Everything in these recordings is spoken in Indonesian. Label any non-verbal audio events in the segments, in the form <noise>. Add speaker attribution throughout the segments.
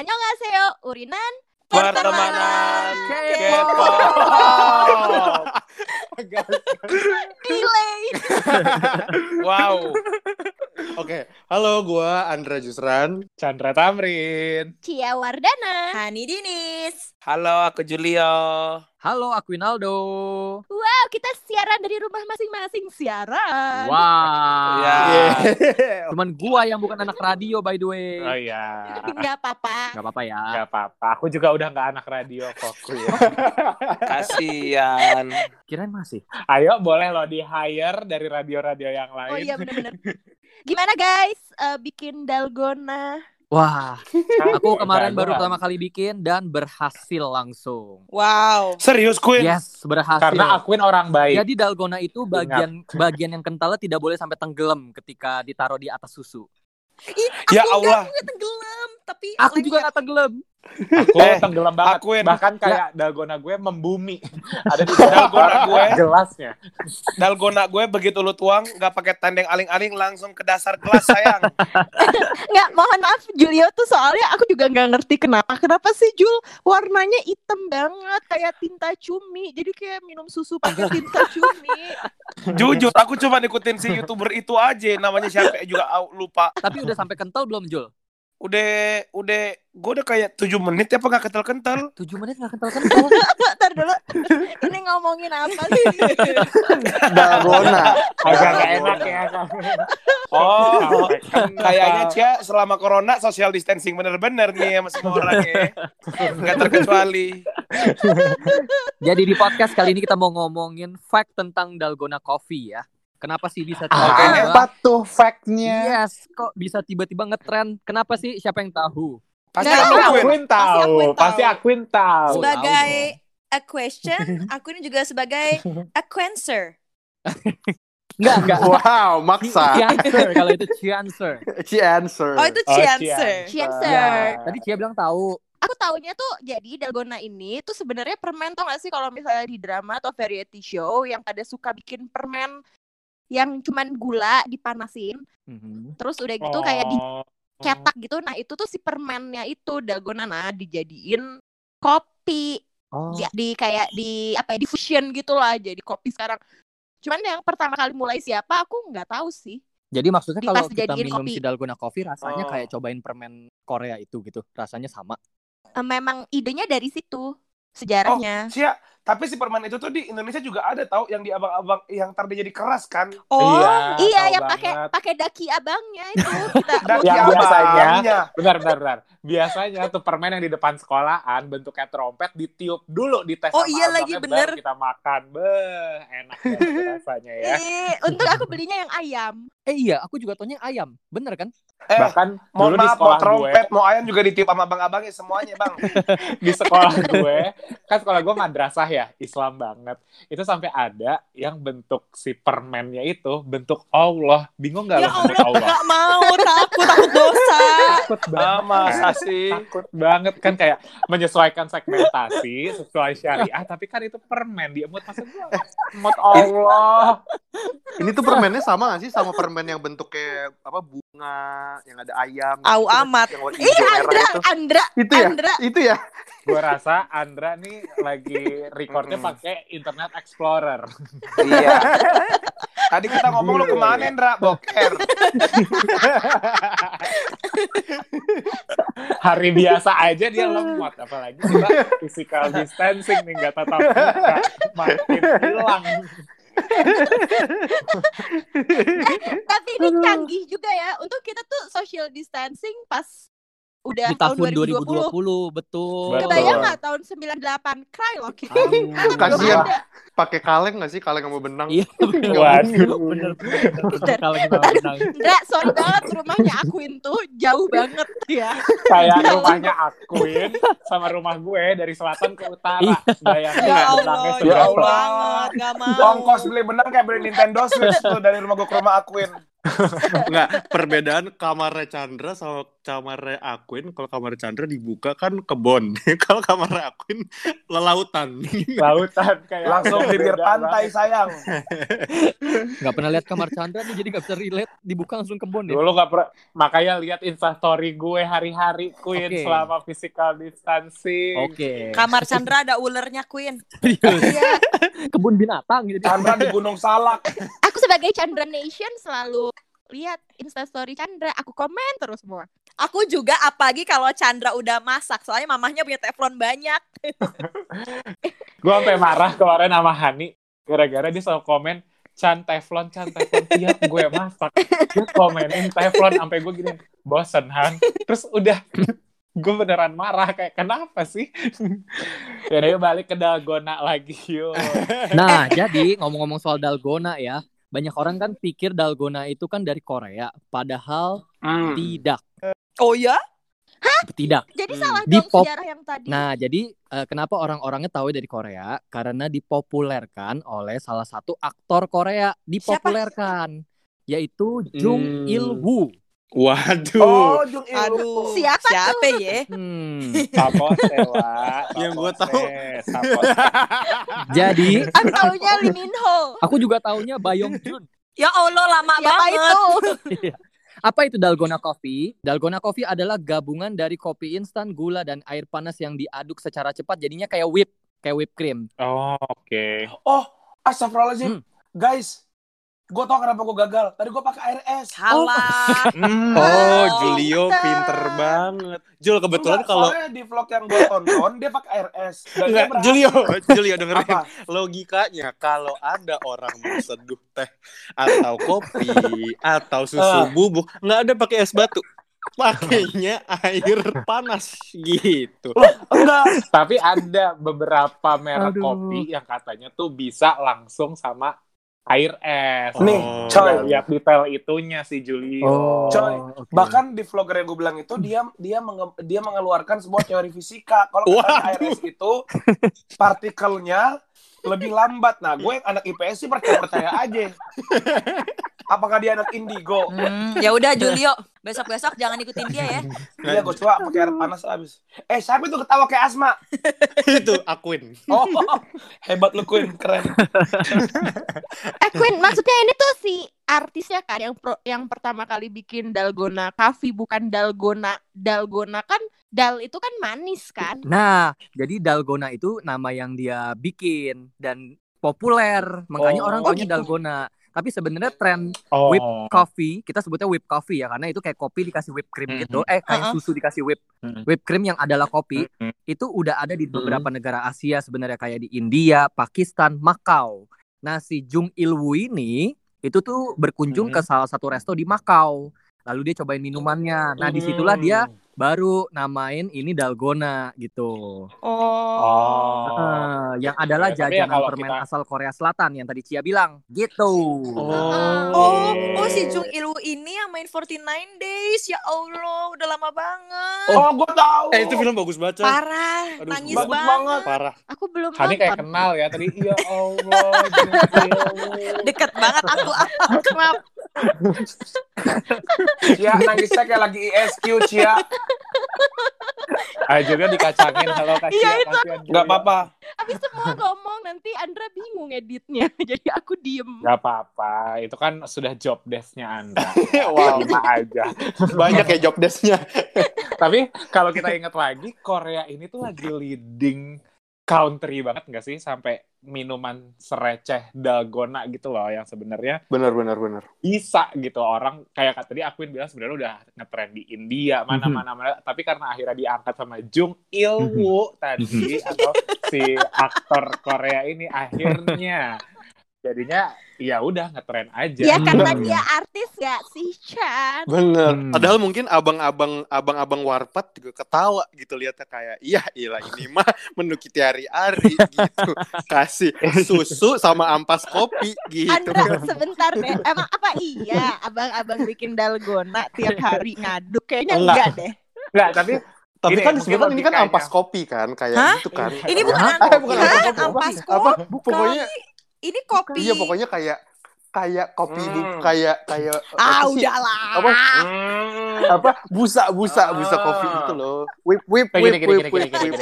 Speaker 1: Annyeonghaseyo, Urinan
Speaker 2: Pertemanan.
Speaker 3: K-pop.
Speaker 1: Delay. <laughs>
Speaker 2: Wow.
Speaker 3: Oke, halo gua Andra Jusran.
Speaker 4: Chandra Tamrin.
Speaker 1: Cia Wardana.
Speaker 5: Hani Dinis.
Speaker 2: Halo, aku Julio.
Speaker 6: Halo, aku Winaldo.
Speaker 1: Wow, kita siaran dari rumah masing-masing siaran.
Speaker 6: Wah.
Speaker 2: Ya.
Speaker 3: Yeah.
Speaker 6: Cuman gua yang bukan anak radio by the way.
Speaker 4: Oh iya.
Speaker 1: Nggak apa-apa.
Speaker 6: Gak apa-apa ya.
Speaker 4: Gak apa-apa. Aku juga udah gak anak radio kok. ya.
Speaker 2: Kasian.
Speaker 6: Kirain masih.
Speaker 4: Ayo boleh lo di hire dari radio-radio yang lain.
Speaker 1: Oh iya bener-bener. <laughs> Gimana guys, Eh, bikin dalgona?
Speaker 6: Wah, aku <laughs> kemarin baru pertama kali bikin dan berhasil langsung.
Speaker 5: Wow.
Speaker 2: Serius, Queen?
Speaker 6: Yes, berhasil.
Speaker 4: Karena akuin orang baik.
Speaker 6: Jadi dalgona itu bagian bagian yang kentalnya tidak boleh sampai tenggelam ketika ditaruh di atas susu.
Speaker 5: Ih,
Speaker 2: Ya
Speaker 5: aku
Speaker 2: Allah.
Speaker 5: nggak tenggelam, tapi
Speaker 6: Aku juga
Speaker 5: ya-
Speaker 6: nggak tenggelam.
Speaker 4: Aku
Speaker 2: Eh,
Speaker 4: tenggelam banget.
Speaker 2: akuin.
Speaker 4: Bahkan kayak dalgona gue membumi. <laughs> Ada di
Speaker 2: Dalgona gue. <laughs>
Speaker 4: gelasnya.
Speaker 2: Dalgona gue begitu lu tuang, nggak pakai tandeng aling-aling langsung ke dasar gelas sayang. <laughs>
Speaker 1: Nggak, mohon maaf Julio tuh soalnya aku juga nggak ngerti kenapa. Kenapa sih Jul warnanya hitam banget kayak tinta cumi. Jadi kayak minum susu pakai tinta cumi.
Speaker 2: Jujur, aku cuma ikutin si youtuber itu aja. Namanya siapa juga lupa.
Speaker 6: Tapi udah sampai kental belum, Jul?
Speaker 2: Udah, udah, gue udah kayak 7 menit ya apa nggak kental-kental.
Speaker 6: 7 menit nggak kental-kental. <laughs>
Speaker 1: Ntar dulu. Ini ngomongin apa sih? <laughs>
Speaker 3: Dalgona.
Speaker 4: Agak gak enak ya.
Speaker 2: Oh, <laughs>
Speaker 4: Kental.
Speaker 2: kayaknya Cia selama corona social distancing bener-bener nih sama semua orang ya. Nggak terkecuali.
Speaker 6: Jadi di podcast kali ini kita mau ngomongin fact tentang dalgona coffee ya. Kenapa sih bisa
Speaker 2: Ah,
Speaker 6: tiba-tiba?
Speaker 3: Apa tuh fact-nya?
Speaker 6: Yes, kok bisa tiba-tiba ngetren? Kenapa sih? Siapa yang tahu?
Speaker 2: Pasti aku
Speaker 4: akuin tahu. Pasti akuin tahu.
Speaker 5: sebagai a question, <laughs> aku ini juga sebagai a quencer.
Speaker 6: Enggak, enggak.
Speaker 3: Wow, maksa.
Speaker 6: Kalau itu chancer.
Speaker 3: She answer.
Speaker 5: Oh itu
Speaker 4: Oh,
Speaker 5: chancer.
Speaker 1: Chancer.
Speaker 6: Tadi Cia bilang tahu.
Speaker 1: Aku taunya tuh jadi dalgona ini tuh sebenarnya permen tau gak sih kalau misalnya di drama atau variety show yang pada suka bikin permen yang cuman gula dipanasin
Speaker 6: Mhm.
Speaker 1: terus udah gitu kayak di
Speaker 4: Oh.
Speaker 1: cetak gitu nah itu tuh si permennya itu dalgona nah dijadiin kopi
Speaker 6: Oh.
Speaker 1: di, di kayak di apa ya di fusion gitu lah jadi kopi sekarang cuman yang pertama kali mulai siapa aku nggak tahu sih
Speaker 6: Jadi maksudnya kalau kita minum
Speaker 1: kopi.
Speaker 6: si dalgona coffee rasanya
Speaker 2: Oh.
Speaker 6: kayak cobain permen Korea itu gitu. Rasanya sama.
Speaker 1: Eh, memang idenya dari situ sejarahnya
Speaker 2: Cia, tapi si permen itu tuh di Indonesia juga ada tahu yang di abang-abang yang ntar dia jadi keras kan.
Speaker 5: Oh,
Speaker 1: iya
Speaker 4: tahu
Speaker 1: yang pakai pakai daki abangnya itu <laughs> kita
Speaker 4: Yang biasanya.
Speaker 2: abangnya.
Speaker 4: Benar, benar, benar. Biasanya tuh permen yang di depan sekolahan bentuknya trompet ditiup dulu di tes
Speaker 5: Oh, iya lagi,
Speaker 4: baru
Speaker 5: bener.
Speaker 4: kita makan. Beh, enak banget rasanya ya.
Speaker 1: Eh, untuk aku belinya yang ayam
Speaker 6: Eh iya, aku juga taunya ayam. Bener kan?
Speaker 2: Eh,
Speaker 4: Bahkan
Speaker 2: mohon
Speaker 4: dulu di
Speaker 2: maaf, mau
Speaker 4: sekolah gue,
Speaker 2: trompet, mau ayam juga ditiup sama abang-abangnya semuanya, Bang. <laughs>
Speaker 4: di sekolah gue, kan sekolah gue madrasah ya, Islam banget. Itu sampai ada yang bentuk si permennya itu bentuk Allah. Bingung nggak
Speaker 5: ya
Speaker 4: lo bentuk
Speaker 5: Allah,
Speaker 4: Allah?
Speaker 5: gak mau, takut, takut dosa.
Speaker 4: Takut banget.
Speaker 2: masa sih?
Speaker 4: Takut banget kan kayak menyesuaikan segmentasi sesuai syariah, tapi kan itu permen dia emut masa gue emut Allah.
Speaker 3: Ini tuh permennya sama gak sih sama permen yang bentuknya apa bunga, yang ada ayam.
Speaker 5: Au
Speaker 3: gitu,
Speaker 5: amat.
Speaker 3: Yang warna merah
Speaker 1: Andra
Speaker 3: itu.
Speaker 1: Andra
Speaker 3: Itu ya?
Speaker 1: Andra
Speaker 3: Itu ya?
Speaker 4: Gue rasa Andra nih lagi recordnya
Speaker 2: Mm-mm.
Speaker 4: pakai Internet Explorer.
Speaker 2: Iya. <laughs> Tadi kita ngomong lu ke mana, Ndra? Boker. <laughs>
Speaker 4: Hari biasa aja dia lemot, apalagi kita physical distancing nih nggak tatap muka, makin hilang. <laughs>
Speaker 1: tapi ini canggih juga ya. Untuk kita tuh social distancing pas udah
Speaker 6: Di tahun
Speaker 1: 2020,
Speaker 6: 2020, betul.
Speaker 1: Kebayang nggak tahun 98 cry loh kita. Kan ada.
Speaker 3: Pakai kaleng gak sih? Kaleng sama benang.
Speaker 6: Iya.
Speaker 4: Waduh.
Speaker 6: bener. Kalau kita menang.
Speaker 1: Andra sorry banget rumahnya akuin tuh jauh banget ya
Speaker 4: Kayak
Speaker 1: Ya
Speaker 4: rumahnya Akuin sama rumah gue dari selatan ke utara.
Speaker 6: Iya.
Speaker 4: Bayangin
Speaker 5: Ya Allah, jauh banget, gak mau.
Speaker 2: Ongkos beli benang kayak beli Nintendo Switch tuh dari rumah gua ke rumah Akuin. <laughs>
Speaker 3: Enggak, perbedaan kamarnya Chandra sama kamarnya Aquin. Kalau kamar Chandra dibuka kan kebon. <laughs> Kalau kamarnya Aquin lelautan.
Speaker 4: Lautan kayak
Speaker 2: Langsung bibir pantai sayang. <laughs>
Speaker 6: Nggak pernah lihat kamar Chandra nih, jadi nggak bisa relate. Dibuka langsung kebun ya.
Speaker 4: Dulu gak pernah, makanya lihat instastory gue hari-hari Queen
Speaker 6: Oke.
Speaker 4: selama physical distancing.
Speaker 6: Oke.
Speaker 5: Kamar Chandra ada ulernya Queen. Iya.
Speaker 6: Kebun binatang gitu.
Speaker 2: Chandra di Gunung Salak.
Speaker 1: Sebagai Chandra Nation selalu lihat instastory Chandra, aku komen terus semua.
Speaker 5: Aku juga apalagi kalau Chandra udah masak, soalnya mamahnya punya teflon banyak. <laughs>
Speaker 4: Gue sampai marah kemarin sama Hani gara-gara dia selalu komen Chan teflon, Chan teflon tiap gue masak. Dia komenin teflon sampai gue gini, bosen Han. Terus udah gue beneran marah kayak kenapa sih? <laughs> ya yuk balik ke dalgona lagi yuk.
Speaker 6: Nah, jadi ngomong-ngomong soal dalgona ya, banyak orang kan pikir dalgona itu kan dari Korea, padahal
Speaker 2: Hmm.
Speaker 6: tidak,
Speaker 5: Oh ya?
Speaker 6: tidak.
Speaker 1: Jadi
Speaker 3: Hmm.
Speaker 1: salah
Speaker 6: Di
Speaker 1: dong
Speaker 6: pop-
Speaker 1: sejarah yang tadi.
Speaker 6: Nah, jadi eh, kenapa orang-orangnya tahu dari Korea? Karena dipopulerkan oleh salah satu aktor Korea, dipopulerkan yaitu Jung
Speaker 3: Hmm.
Speaker 6: Il Woo.
Speaker 3: Waduh.
Speaker 2: Oh, Jung Il
Speaker 5: Aduh.
Speaker 1: Siapa
Speaker 5: Siapa ya?
Speaker 6: Hmm. <laughs>
Speaker 4: Sapose lah.
Speaker 3: Yang gue tahu. <laughs>
Speaker 6: Jadi
Speaker 1: Aku taunya Lee Min Ho.
Speaker 6: aku juga taunya Bayong Jun.
Speaker 5: Ya Allah lama
Speaker 1: Siapa
Speaker 5: banget.
Speaker 1: itu? <laughs>
Speaker 6: Apa itu dalgona coffee? Dalgona coffee adalah gabungan dari kopi instan, gula dan air panas yang diaduk secara cepat jadinya kayak whip, kayak whipped cream.
Speaker 4: Oh, oke.
Speaker 2: Oh, astagfirullahaladzim.
Speaker 6: Hmm.
Speaker 2: Guys, gue tau kenapa gue gagal. Tadi gue pakai air es.
Speaker 5: Salah. <laughs>
Speaker 3: Hmm,
Speaker 1: Oh,
Speaker 3: oh, Julio
Speaker 1: pinter.
Speaker 3: pinter banget. Jul kebetulan
Speaker 2: Enggak,
Speaker 3: kalau
Speaker 2: di vlog yang gue tonton, dia pakai air es. Dan dia
Speaker 3: Enggak. Julio, <laughs> Julio dengerin.
Speaker 2: Apa?
Speaker 3: Logikanya kalau ada orang mau seduh teh atau kopi atau susu
Speaker 2: Ah.
Speaker 3: bubuk, nggak ada pakai es batu. Pakainya air panas gitu.
Speaker 2: Enggak.
Speaker 4: Tapi ada beberapa merek
Speaker 6: Aduh.
Speaker 4: kopi yang katanya tuh bisa langsung sama air es.
Speaker 2: Nih,
Speaker 3: Oh.
Speaker 2: coy.
Speaker 4: Lihat detail itunya si Julio.
Speaker 2: Coy,
Speaker 6: oke.
Speaker 2: Bahkan di vlogger yang gue bilang itu dia dia menge- dia mengeluarkan sebuah teori fisika. Kalau <laughs> air es itu partikelnya lebih lambat. Nah, gue anak IPS sih percaya percaya aja. Apakah dia anak indigo?
Speaker 5: Hmm, ya udah Julio, besok-besok jangan ikutin dia ya.
Speaker 2: Iya, gue coba pakai air panas abis. Eh, siapa itu ketawa kayak Asma? <laughs>
Speaker 3: itu akuin.
Speaker 2: Oh, hebat lu Queen, keren. <laughs>
Speaker 1: Eh Queen, maksudnya ini tuh si artisnya kan yang pro- yang pertama kali bikin dalgona coffee bukan dalgona. Dalgona kan dal itu kan manis kan?
Speaker 6: Nah, jadi dalgona itu nama yang dia bikin dan populer, makanya
Speaker 2: Oh,
Speaker 6: orang
Speaker 2: oh
Speaker 6: taunya
Speaker 2: gitu.
Speaker 6: dalgona. Tapi sebenarnya tren
Speaker 4: Oh.
Speaker 6: whip coffee, kita sebutnya whip coffee ya, karena itu kayak kopi dikasih whipped cream
Speaker 4: Mhm.
Speaker 6: gitu, eh kayak
Speaker 5: Uh-uh.
Speaker 6: susu dikasih whip
Speaker 4: Mhm.
Speaker 6: whipped cream yang adalah kopi,
Speaker 4: Mhm.
Speaker 6: itu udah ada di beberapa negara Asia sebenarnya kayak di India, Pakistan, Makau. Nah, si Jung Il Woo ini itu tuh berkunjung
Speaker 4: Mhm.
Speaker 6: ke salah satu resto di Makau. Lalu dia cobain minumannya. Nah, di situlah dia baru namain ini dalgona gitu.
Speaker 5: Oh.
Speaker 4: Oh.
Speaker 6: Yang adalah
Speaker 4: Ya, ya
Speaker 6: jajanan
Speaker 4: kalau
Speaker 6: permen
Speaker 4: kita-
Speaker 6: asal Korea Selatan yang tadi Cia bilang. Gitu.
Speaker 5: Oh, oh si Jung Ilwoo ini yang main 49 Days. Ya Allah, udah lama banget.
Speaker 2: Oh, gue tahu.
Speaker 3: Eh itu film bagus banget.
Speaker 5: Parah,
Speaker 3: Aduh,
Speaker 5: nangis
Speaker 2: bagus
Speaker 5: banget.
Speaker 2: banget.
Speaker 3: Parah.
Speaker 1: Aku belum
Speaker 4: Hani kayak kenal ya tadi. Ya Allah. <laughs>
Speaker 5: Deket banget aku <laughs> akrab.
Speaker 2: Cia nangisnya kayak lagi ISQ, Cia.
Speaker 4: Ah, juga dikacangin halo Kak
Speaker 1: Iya,
Speaker 4: Cia,
Speaker 2: Nggak
Speaker 4: Julio.
Speaker 2: apa-apa.
Speaker 1: Habis semua ngomong nanti Andra bingung editnya. <laughs> Jadi aku diem.
Speaker 4: Gak apa-apa, itu kan sudah job desk-nya Anda. <laughs>
Speaker 3: wow,
Speaker 4: aja.
Speaker 3: banyak ya job desk-nya.
Speaker 4: Tapi kalau kita ingat lagi, Korea ini tuh lagi leading country banget nggak sih? Sampai minuman sereceh dalgona gitu loh yang sebenarnya
Speaker 3: Benar, benar, benar.
Speaker 4: bisa gitu. Orang kayak tadi Akuin bilang sebenarnya udah ngetren di India mana mana mana tapi karena akhirnya diangkat sama Jung Il Woo tadi atau si aktor Korea ini akhirnya jadinya ya udah ngetren aja
Speaker 1: Ya karena
Speaker 6: Hmm.
Speaker 1: dia artis gak sih Chan?
Speaker 3: Bener.
Speaker 6: Hmm.
Speaker 3: Padahal mungkin abang-abang abang-abang warpat juga ketawa gitu lihatnya kayak iya ilah ini mah <laughs> menu kita hari-hari gitu. <laughs> Kasih susu sama ampas kopi gitu.
Speaker 1: Andra sebentar deh. Emang apa iya abang-abang bikin dalgona tiap hari ngaduk? Kayaknya
Speaker 3: Enggak.
Speaker 1: enggak deh.
Speaker 4: nggak tapi
Speaker 3: Tapi
Speaker 4: Ini
Speaker 3: kan
Speaker 4: mungkin
Speaker 3: sebenarnya ini kan ampas kopi kan kayak
Speaker 5: Hah?
Speaker 3: gitu kan.
Speaker 5: Ini bukan
Speaker 6: Hah?
Speaker 5: ampas
Speaker 3: Eh, bukan ampas kopi.
Speaker 5: ampas
Speaker 3: Apa?
Speaker 5: kopi.
Speaker 3: Pokoknya
Speaker 5: Ini kopi.
Speaker 3: iya pokoknya kayak kayak kopi bu
Speaker 2: Hmm.
Speaker 3: kayak kayak
Speaker 5: Ah,
Speaker 3: apa sih?
Speaker 5: udahlah.
Speaker 3: apa
Speaker 2: Hmm.
Speaker 3: apa busa busa busa
Speaker 2: Ah.
Speaker 3: kopi gitu loh whip whip whip
Speaker 4: gini,
Speaker 3: whip
Speaker 4: gini,
Speaker 3: whip,
Speaker 4: gini.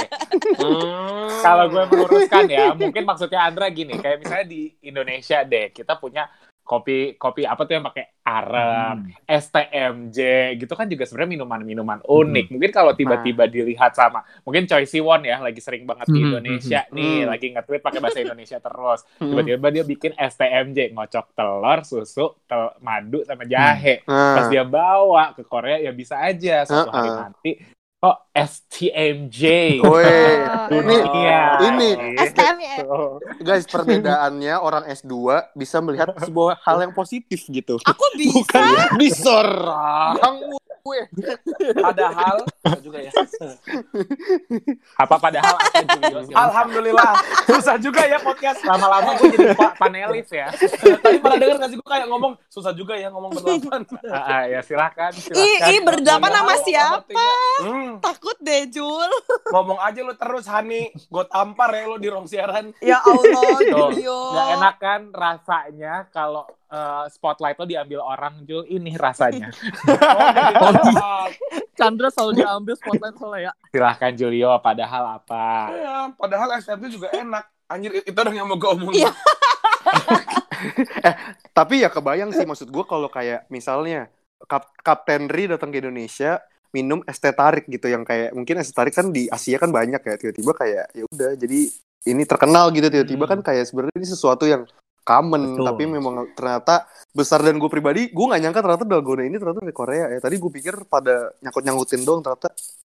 Speaker 2: Hmm.
Speaker 4: Kalau gue meluruskan ya, mungkin maksudnya Andra gini, kayak misalnya di Indonesia deh, kita punya kopi kopi apa tuh yang pakai arem, STMJ gitu kan juga sebenarnya minuman-minuman unik. Mungkin kalau tiba-tiba dilihat sama mungkin Choi Siwon ya lagi sering banget di
Speaker 6: Hmm,
Speaker 4: Indonesia nih,
Speaker 3: hmm.
Speaker 4: lagi nge-tweet pakai bahasa Indonesia terus.
Speaker 3: Hmm.
Speaker 4: Tiba-tiba dia bikin STMJ, ngocok telur, susu, tel madu sama jahe.
Speaker 3: Nah,
Speaker 4: Pas dia bawa ke Korea ya bisa aja suatu hari
Speaker 3: Uh-uh.
Speaker 4: nanti kok STMJ.
Speaker 3: Woi,
Speaker 5: Oh,
Speaker 3: ini
Speaker 4: Iya.
Speaker 3: ini
Speaker 5: STM ya.
Speaker 4: Tuh.
Speaker 3: guys perbedaannya orang S2 bisa melihat sebuah hal yang positif gitu.
Speaker 5: Aku bisa.
Speaker 3: Bukan diserang gue.
Speaker 2: Padahal juga ya.
Speaker 4: Apa padahal apa?
Speaker 2: Alhamdulillah. Susah juga ya podcast.
Speaker 4: Lama-lama gue jadi pa- panelis ya.
Speaker 2: Tadi pada denger gak sih gue kayak ngomong susah juga ya ngomong berdelapan.
Speaker 4: Ah, ah, ya silakan,
Speaker 5: Ih,
Speaker 4: silakan.
Speaker 5: ih berdelapan sama siapa?
Speaker 2: Hmm,
Speaker 5: Takut deh, Jul.
Speaker 2: ngomong aja lu terus Hani. Gue tampar ya lu di ruang siaran.
Speaker 5: Ya Allah, <laughs> Julio.
Speaker 4: Gak enak kan rasanya kalau eh, spotlight lo diambil orang Jul ini rasanya.
Speaker 2: Oh, <laughs>
Speaker 6: Chandra selalu diambil spotlight soalnya ya.
Speaker 4: Silahkan Julio, padahal apa?
Speaker 2: Ya, padahal SMP juga enak. Anjir, itu dong yang mau gue omongin.
Speaker 5: Iya. <laughs>
Speaker 3: Tapi ya kebayang sih maksud gue kalau kayak misalnya Kap Kapten Ri datang ke Indonesia minum es teh tarik gitu yang kayak mungkin es teh tarik kan di Asia kan banyak ya tiba-tiba kayak ya udah jadi ini terkenal gitu tiba-tiba
Speaker 4: Hmm.
Speaker 3: kan kayak sebenarnya ini sesuatu yang common
Speaker 6: Betul.
Speaker 3: tapi memang ternyata besar dan gue pribadi gue nggak nyangka ternyata dalgona ini ternyata dari Korea ya tadi gue pikir pada nyangkut nyangkutin dong ternyata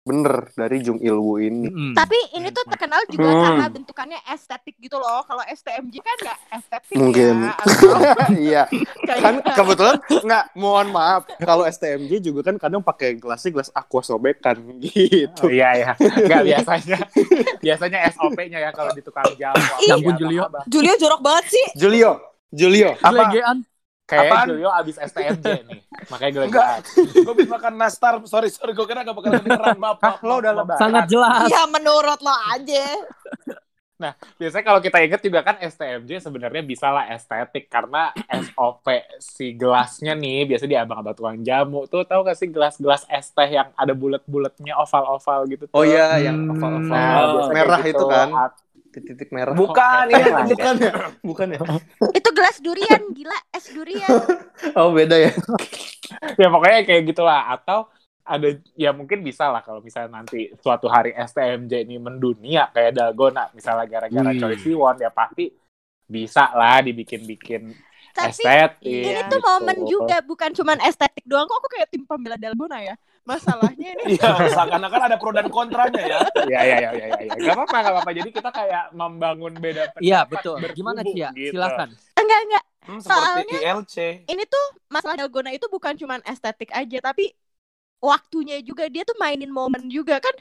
Speaker 3: bener dari Jung Ilwoo ini
Speaker 6: Mm-mm.
Speaker 1: Tapi ini tuh terkenal juga
Speaker 3: Hmm.
Speaker 1: karena bentukannya estetik gitu loh. Kalau STMJ kan nggak estetik
Speaker 3: Mungkin.
Speaker 1: ya. Atau <laughs>
Speaker 3: iya kan kebetulan nggak mohon maaf kalau STMJ juga kan kadang pakai gelasnya gelas aqua sobekan <laughs> gitu
Speaker 4: Oh, iya ya, nggak biasanya. biasanya SOP-nya ya kalau di tukang jamu.
Speaker 6: Ya Julio.
Speaker 5: Julio jorok banget sih.
Speaker 3: Julio Julio
Speaker 2: Apa?
Speaker 4: Kayak
Speaker 2: Apaan?
Speaker 4: Julio abis STMJ nih, makanya gue
Speaker 2: Enggak. <laughs> Gue bisa makan nastar. Sorry, sorry. Gue kira gak bakal kedengeran. Maaf, maaf,
Speaker 4: lo udah lebaran?
Speaker 6: Sangat jelas.
Speaker 5: Ya menurut lo aja.
Speaker 4: Biasanya kalau kita inget juga kan STMJ sebenarnya bisa lah estetik karena SOP si gelasnya nih biasa di abang-abang tukang jamu tuh tahu gak sih gelas-gelas es teh yang ada bulat-bulatnya oval-oval gitu tuh.
Speaker 3: oh iya yang
Speaker 6: Hmm.
Speaker 3: oval-oval
Speaker 4: Nah, biasanya
Speaker 3: merah
Speaker 4: kayak
Speaker 3: itu
Speaker 4: gitu.
Speaker 3: kan titik-titik merah.
Speaker 2: Bukan,
Speaker 4: Oh, lah,
Speaker 3: bukan ya. <laughs> Bukan ya.
Speaker 1: Itu gelas durian gila es durian. <laughs>
Speaker 3: oh beda ya.
Speaker 4: Ya pokoknya kayak gitulah. Atau ada ya mungkin bisa lah kalau misalnya nanti suatu hari STMJ ini mendunia kayak Dalgona. Misalnya gara-gara
Speaker 3: Wih.
Speaker 4: Choi Siwon ya pasti bisa lah dibikin-bikin
Speaker 1: Tapi
Speaker 4: estetik.
Speaker 1: ini
Speaker 4: gitu.
Speaker 1: tuh momen juga bukan cuman estetik doang kok aku kayak tim pembela Dalgona ya. Masalahnya ini
Speaker 2: Iya, seakan-akan ada pro dan kontranya ya. <laughs>
Speaker 4: Iya iya iya iya iya. Gak apa-apa gak apa-apa. Jadi kita kayak membangun beda
Speaker 6: Iya
Speaker 4: pendapat
Speaker 6: betul. Gimana
Speaker 4: berkubu
Speaker 6: Cia?
Speaker 4: gitu.
Speaker 6: Silakan.
Speaker 1: enggak enggak
Speaker 2: Hmm, seperti
Speaker 1: Soalnya-
Speaker 2: ILC.
Speaker 1: ini tuh masalah Dalgona itu bukan cuman estetik aja tapi waktunya juga dia tuh mainin momen juga kan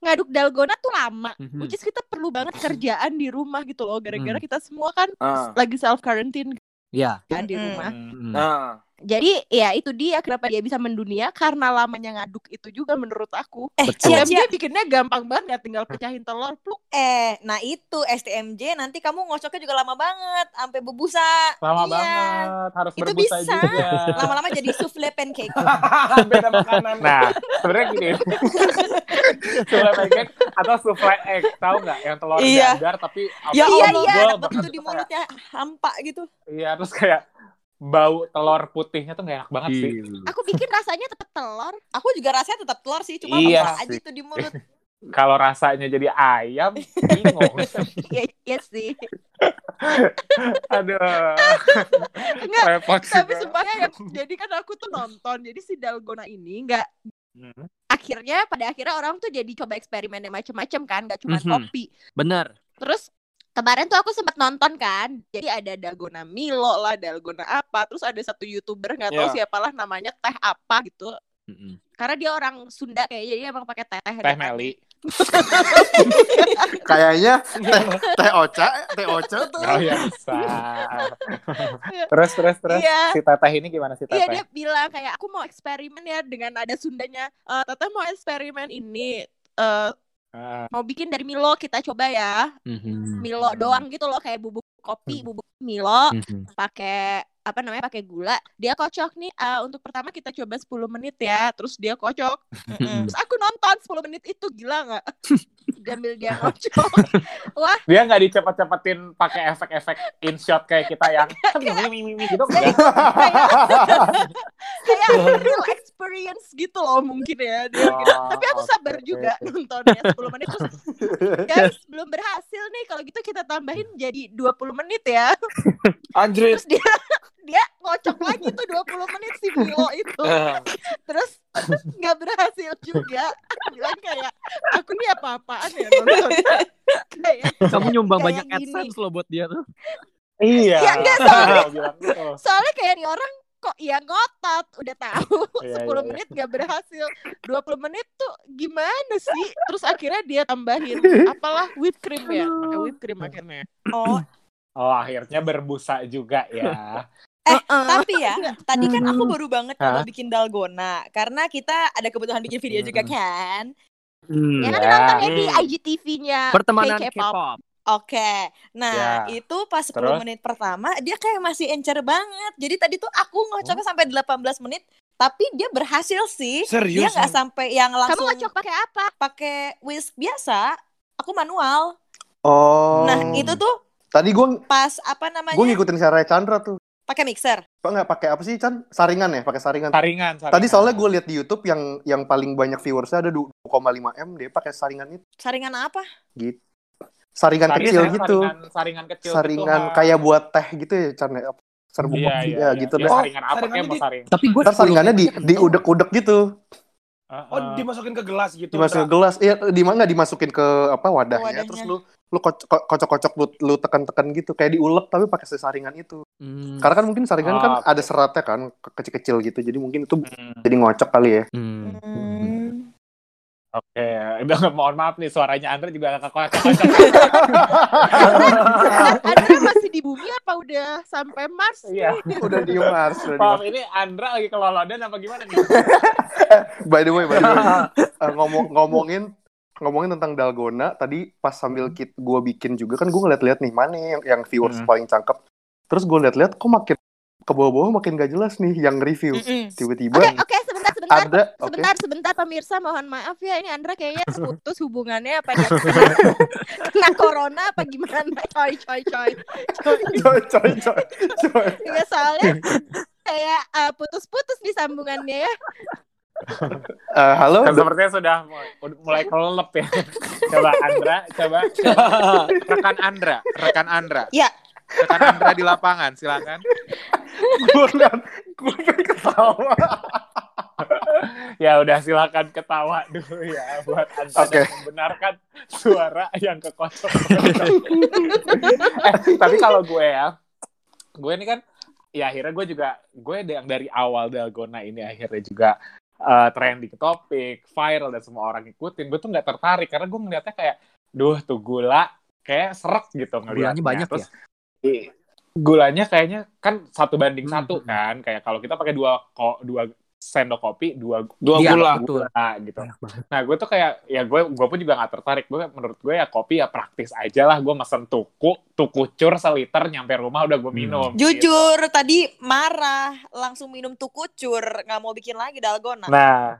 Speaker 1: ngaduk Dalgona tuh lama.
Speaker 6: Mhm.
Speaker 1: Which is kita perlu banget kerjaan di rumah gitu loh gara-gara
Speaker 6: Hmm.
Speaker 1: kita semua kan
Speaker 2: Ah.
Speaker 1: lagi self quarantine
Speaker 6: Ya.
Speaker 1: kan di rumah.
Speaker 6: Mm.
Speaker 2: Nah,
Speaker 1: Jadi ya itu dia kenapa dia bisa mendunia karena lamanya ngaduk itu juga menurut aku.
Speaker 5: Eh,
Speaker 6: Betul.
Speaker 5: Cia,
Speaker 1: Dan
Speaker 5: Cia.
Speaker 1: dia bikinnya gampang banget ya tinggal pecahin telur pluk.
Speaker 5: Eh, nah itu STMJ nanti kamu ngocoknya juga lama banget sampai berbusa.
Speaker 4: Lama
Speaker 5: Iya.
Speaker 4: banget harus
Speaker 5: Itu
Speaker 4: berbusa
Speaker 5: bisa.
Speaker 4: juga.
Speaker 5: Lama-lama jadi souffle pancake. <laughs>
Speaker 2: beda makanan.
Speaker 4: Nah, sebenarnya gini. souffle pancake atau souffle egg, tahu nggak? Yang telur
Speaker 5: Iya.
Speaker 4: dadar tapi
Speaker 5: ya
Speaker 1: Iya, iya,
Speaker 4: bakal
Speaker 5: di
Speaker 4: kayak-
Speaker 5: mulutnya hampa gitu.
Speaker 4: Iya, terus kayak bau telur putihnya tuh gak enak banget sih.
Speaker 1: Aku bikin rasanya tetap telur.
Speaker 5: Aku juga rasanya tetap telur sih, cuma
Speaker 4: Iya
Speaker 5: hampa aja
Speaker 4: sih.
Speaker 5: tuh di mulut. <laughs>
Speaker 4: Kalau rasanya jadi ayam, bingung. <laughs>
Speaker 1: Iya iya sih. <laughs>
Speaker 4: Aduh.
Speaker 1: Enggak,
Speaker 4: Repot
Speaker 1: Tapi sebenarnya ya, jadi kan aku tuh nonton. Jadi si Dalgona ini nggak
Speaker 4: Hmm.
Speaker 1: akhirnya pada akhirnya orang tuh jadi coba eksperimen yang macam-macam kan, nggak cuma
Speaker 6: Mhm.
Speaker 1: kopi.
Speaker 6: Benar.
Speaker 1: Terus kemarin tuh aku sempat nonton kan. Jadi ada Dalgona Milo lah, Dalgona apa. Terus ada satu youtuber nggak tahu
Speaker 2: Iya.
Speaker 1: siapalah namanya teh apa gitu.
Speaker 6: Mm-mm.
Speaker 1: Karena dia orang Sunda kayaknya jadi emang pakai teh
Speaker 4: Teh Meli. <laughs>
Speaker 3: kayaknya teh teh oca teh oca tuh
Speaker 4: Oh ya bisa. terus terus terus.
Speaker 1: Iya.
Speaker 4: Si teteh ini gimana si
Speaker 1: Iya
Speaker 4: teteh?
Speaker 1: dia bilang kayak aku mau eksperimen ya dengan ada Sundanya. Eh Teteh mau eksperimen ini. eh
Speaker 4: Ah,
Speaker 1: Mau bikin dari Milo kita coba ya.
Speaker 6: Mhm.
Speaker 1: Milo doang gitu loh kayak bubuk kopi, bubuk Milo
Speaker 6: Mhm.
Speaker 1: pakai apa namanya pakai gula. Dia kocok nih ah, untuk pertama kita coba 10 menit ya. Terus dia kocok.
Speaker 5: Mm-mm.
Speaker 1: Terus aku nonton 10 menit itu gila nggak? <laughs> Sambil dia kocok. Wah,
Speaker 4: Dia nggak dicepet-cepetin pakai efek-efek in shot kayak kita yang <laughs> <laughs> gitu enggak.
Speaker 1: kayak real experience gitu loh mungkin ya dia gitu.
Speaker 4: Oh,
Speaker 1: Tapi aku sabar
Speaker 4: oke.
Speaker 1: juga nontonnya 10 menit terus <laughs> guys belum berhasil nih kalau gitu kita tambahin jadi 20 menit ya.
Speaker 2: Anjrit.
Speaker 1: Terus dia dia ngocok lagi tuh 20 menit si Milo itu. Terus nggak berhasil juga. Bilang kayak aku nih apa-apaan ya nonton. kayak
Speaker 6: Kamu nyumbang
Speaker 1: Kayak
Speaker 6: banyak
Speaker 1: gini.
Speaker 6: AdSense loh buat dia tuh.
Speaker 4: Iya.
Speaker 1: Ya, enggak, soalnya- <laughs>
Speaker 4: gitu.
Speaker 1: soalnya kayak nih orang kok ya ngotot udah tahu
Speaker 4: Iya, <laughs>
Speaker 1: 10
Speaker 4: iya, iya.
Speaker 1: menit gak berhasil 20 menit tuh gimana sih terus akhirnya dia tambahin <laughs> apalah whipped cream ya pakai whipped cream akhirnya
Speaker 5: Oh,
Speaker 4: Oh, akhirnya berbusa juga ya.
Speaker 5: eh tapi ya, tadi kan aku baru banget coba bikin dalgona karena kita ada kebutuhan bikin video juga
Speaker 4: Hmm.
Speaker 5: kan.
Speaker 6: Hmm.
Speaker 1: ya
Speaker 4: Iya.
Speaker 1: nanti nontonnya di
Speaker 2: Hmm.
Speaker 1: IGTV-nya
Speaker 6: Pertemanan
Speaker 1: K-pop.
Speaker 5: Oke, nah
Speaker 4: Ya.
Speaker 5: itu pas 10
Speaker 4: Terus?
Speaker 5: menit pertama dia kayak masih encer banget. Jadi tadi tuh aku ngocoknya
Speaker 4: Oh.
Speaker 5: sampai 18 menit, tapi dia berhasil sih.
Speaker 2: Serius.
Speaker 5: Dia nggak sampai yang
Speaker 1: kamu
Speaker 5: langsung
Speaker 1: ngocok pakai apa
Speaker 5: pakai whisk biasa. Aku manual.
Speaker 3: Oh.
Speaker 5: Nah itu tuh
Speaker 3: Tadi gue
Speaker 5: pas apa
Speaker 3: gue
Speaker 5: namanya
Speaker 3: ngikutin cara Chandra tuh.
Speaker 5: pakai mixer.
Speaker 3: Pak nggak pakai apa sih Chan? Saringan ya, pakai saringan.
Speaker 4: Saringan, saringan.
Speaker 3: Tadi soalnya gue lihat di YouTube yang yang paling banyak viewersnya ada 2,5 m dia pakai saringan itu
Speaker 5: Saringan apa?
Speaker 3: gitu. Saringan
Speaker 4: Saringan,
Speaker 3: kecil
Speaker 4: ya,
Speaker 3: gitu.
Speaker 4: Saringan, saringan kecil
Speaker 3: Saringan
Speaker 4: gitu.
Speaker 3: kayak buat teh gitu ya Chan ya. Serbuk
Speaker 4: Iya, iya,
Speaker 3: ya
Speaker 4: iya.
Speaker 3: gitu
Speaker 4: Ya,
Speaker 3: deh.
Speaker 2: Oh,
Speaker 4: saringan apa kayak mau
Speaker 2: di-
Speaker 4: saring.
Speaker 6: Tapi gue
Speaker 3: saringannya di diudek-udek gitu.
Speaker 4: Heeh.
Speaker 2: Oh, dimasukin ke gelas gitu.
Speaker 3: Dimasukin ke gelas. Iya, di mana dimasukin ke apa wadahnya,
Speaker 5: wadahnya.
Speaker 3: terus lu lu koc- ko- kocok-kocok lu, lu tekan-tekan gitu kayak diulek tapi pakai saringan itu.
Speaker 6: Hmm.
Speaker 3: Karena kan mungkin saringan
Speaker 4: Oh,
Speaker 3: kan
Speaker 4: oke.
Speaker 3: ada seratnya kan ke- kecil-kecil gitu. Jadi mungkin itu
Speaker 4: Hmm.
Speaker 3: jadi ngocok kali ya.
Speaker 6: Hmm.
Speaker 5: Hmm.
Speaker 4: Oke, <laughs> udah mohon maaf nih suaranya Andre juga agak kocak <laughs>
Speaker 1: Andra masih di bumi apa udah sampai Mars
Speaker 4: Iya.
Speaker 3: udah di Mars, udah di
Speaker 4: Maaf
Speaker 3: Mars.
Speaker 4: ini Andra lagi kelolodan apa gimana nih? <laughs>
Speaker 3: By the way, by the way. eh, ngomong ngomongin ngomongin tentang dalgona tadi pas sambil kit gue bikin juga kan gue ngeliat-liat nih mana yang yang viewers
Speaker 4: Hmm.
Speaker 3: paling cakep. Terus gue liat-liat kok makin ke bawah-bawah makin gak jelas nih yang review. Tiba-tiba
Speaker 1: Oke, oke, sebentar, sebentar.
Speaker 3: ada.
Speaker 1: Sebentar, sebentar pemirsa, mohon maaf ya. Ini Andra kayaknya <laughs> putus hubungannya apa dia <laughs> kena corona apa gimana? <laughs> Coy, coy, coy. coy.
Speaker 3: Coy, coy, coy, coy.
Speaker 1: Ya, soalnya kayak eh, putus-putus di sambungannya ya.
Speaker 3: Eh, halo,
Speaker 4: Kan sepertinya sudah mulai, mulai kelelep ya. Coba Andra, coba, coba. rekan Andra, rekan Andra.
Speaker 5: Ya.
Speaker 4: Rekan Andra di lapangan, silakan.
Speaker 3: gue kan, gue pengen ketawa.
Speaker 4: Ya udah silakan ketawa dulu ya buat Anda
Speaker 3: Oke.
Speaker 4: yang membenarkan suara yang kekocok. eh, tapi kalau gue ya, gue ini kan ya akhirnya gue juga gue yang dari awal dalgona ini akhirnya juga eh, trending topik, viral dan semua orang ngikutin. Gue tuh nggak tertarik karena gue ngeliatnya kayak, duh tuh gula kayak serak gitu ngeliatnya.
Speaker 6: Gulanya banyak
Speaker 4: Terus,
Speaker 6: ya?
Speaker 4: I- Gulanya kayaknya kan satu banding
Speaker 6: Hmm,
Speaker 4: satu
Speaker 6: hmm.
Speaker 4: kan, kayak kalau kita pakai dua ko, dua sendok kopi, dua
Speaker 2: Dua
Speaker 6: Iya,
Speaker 2: gula.
Speaker 6: betul.
Speaker 4: gula gitu. Nah gue tuh kayak ya gue gue pun juga nggak tertarik. Gue menurut gue ya kopi ya praktis aja lah. Gue mesen tuku, tuku cur seliter nyampe rumah udah gue
Speaker 6: Hmm.
Speaker 4: minum. gitu.
Speaker 5: Jujur tadi marah, langsung minum tuh kucur, nggak mau bikin lagi dalgona.
Speaker 4: Nah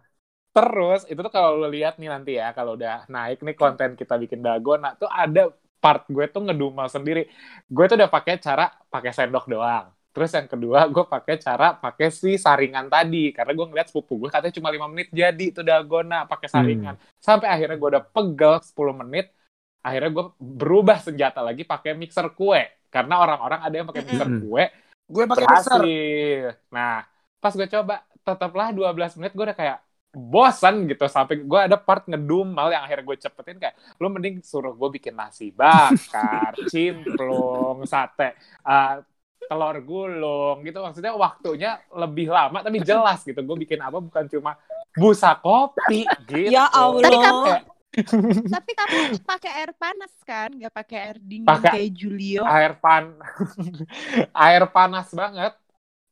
Speaker 4: terus itu tuh kalau lo lihat nih nanti ya kalau udah naik nih konten kita bikin dalgona tuh ada part gue tuh ngedumel sendiri. Gue tuh udah pakai cara pakai sendok doang. Terus yang kedua gue pakai cara pakai si saringan tadi karena gue ngeliat sepupu gue katanya cuma 5 menit jadi itu dalgona pakai saringan. Sampai akhirnya gue udah pegel 10 menit. Akhirnya gue berubah senjata lagi pakai mixer kue karena orang-orang ada yang pakai mixer
Speaker 6: Mm-mm.
Speaker 4: kue
Speaker 2: Gue pakai besar.
Speaker 4: berhasil. Nah, pas gue coba, tetaplah 12 menit gue udah kayak bosan gitu sampai gue ada part ngedumal yang akhirnya gue cepetin kayak lu mending suruh gue bikin nasi bakar, <laughs> cimplung, sate, eh, telur gulung gitu maksudnya waktunya lebih lama tapi jelas gitu gue bikin apa bukan cuma busa kopi gitu.
Speaker 5: Ya Allah. <laughs>
Speaker 1: Tapi kamu tapi kamu pakai air panas kan, nggak pakai air dingin
Speaker 4: Pakai-
Speaker 1: kayak Julio.
Speaker 4: air pan <laughs> air panas banget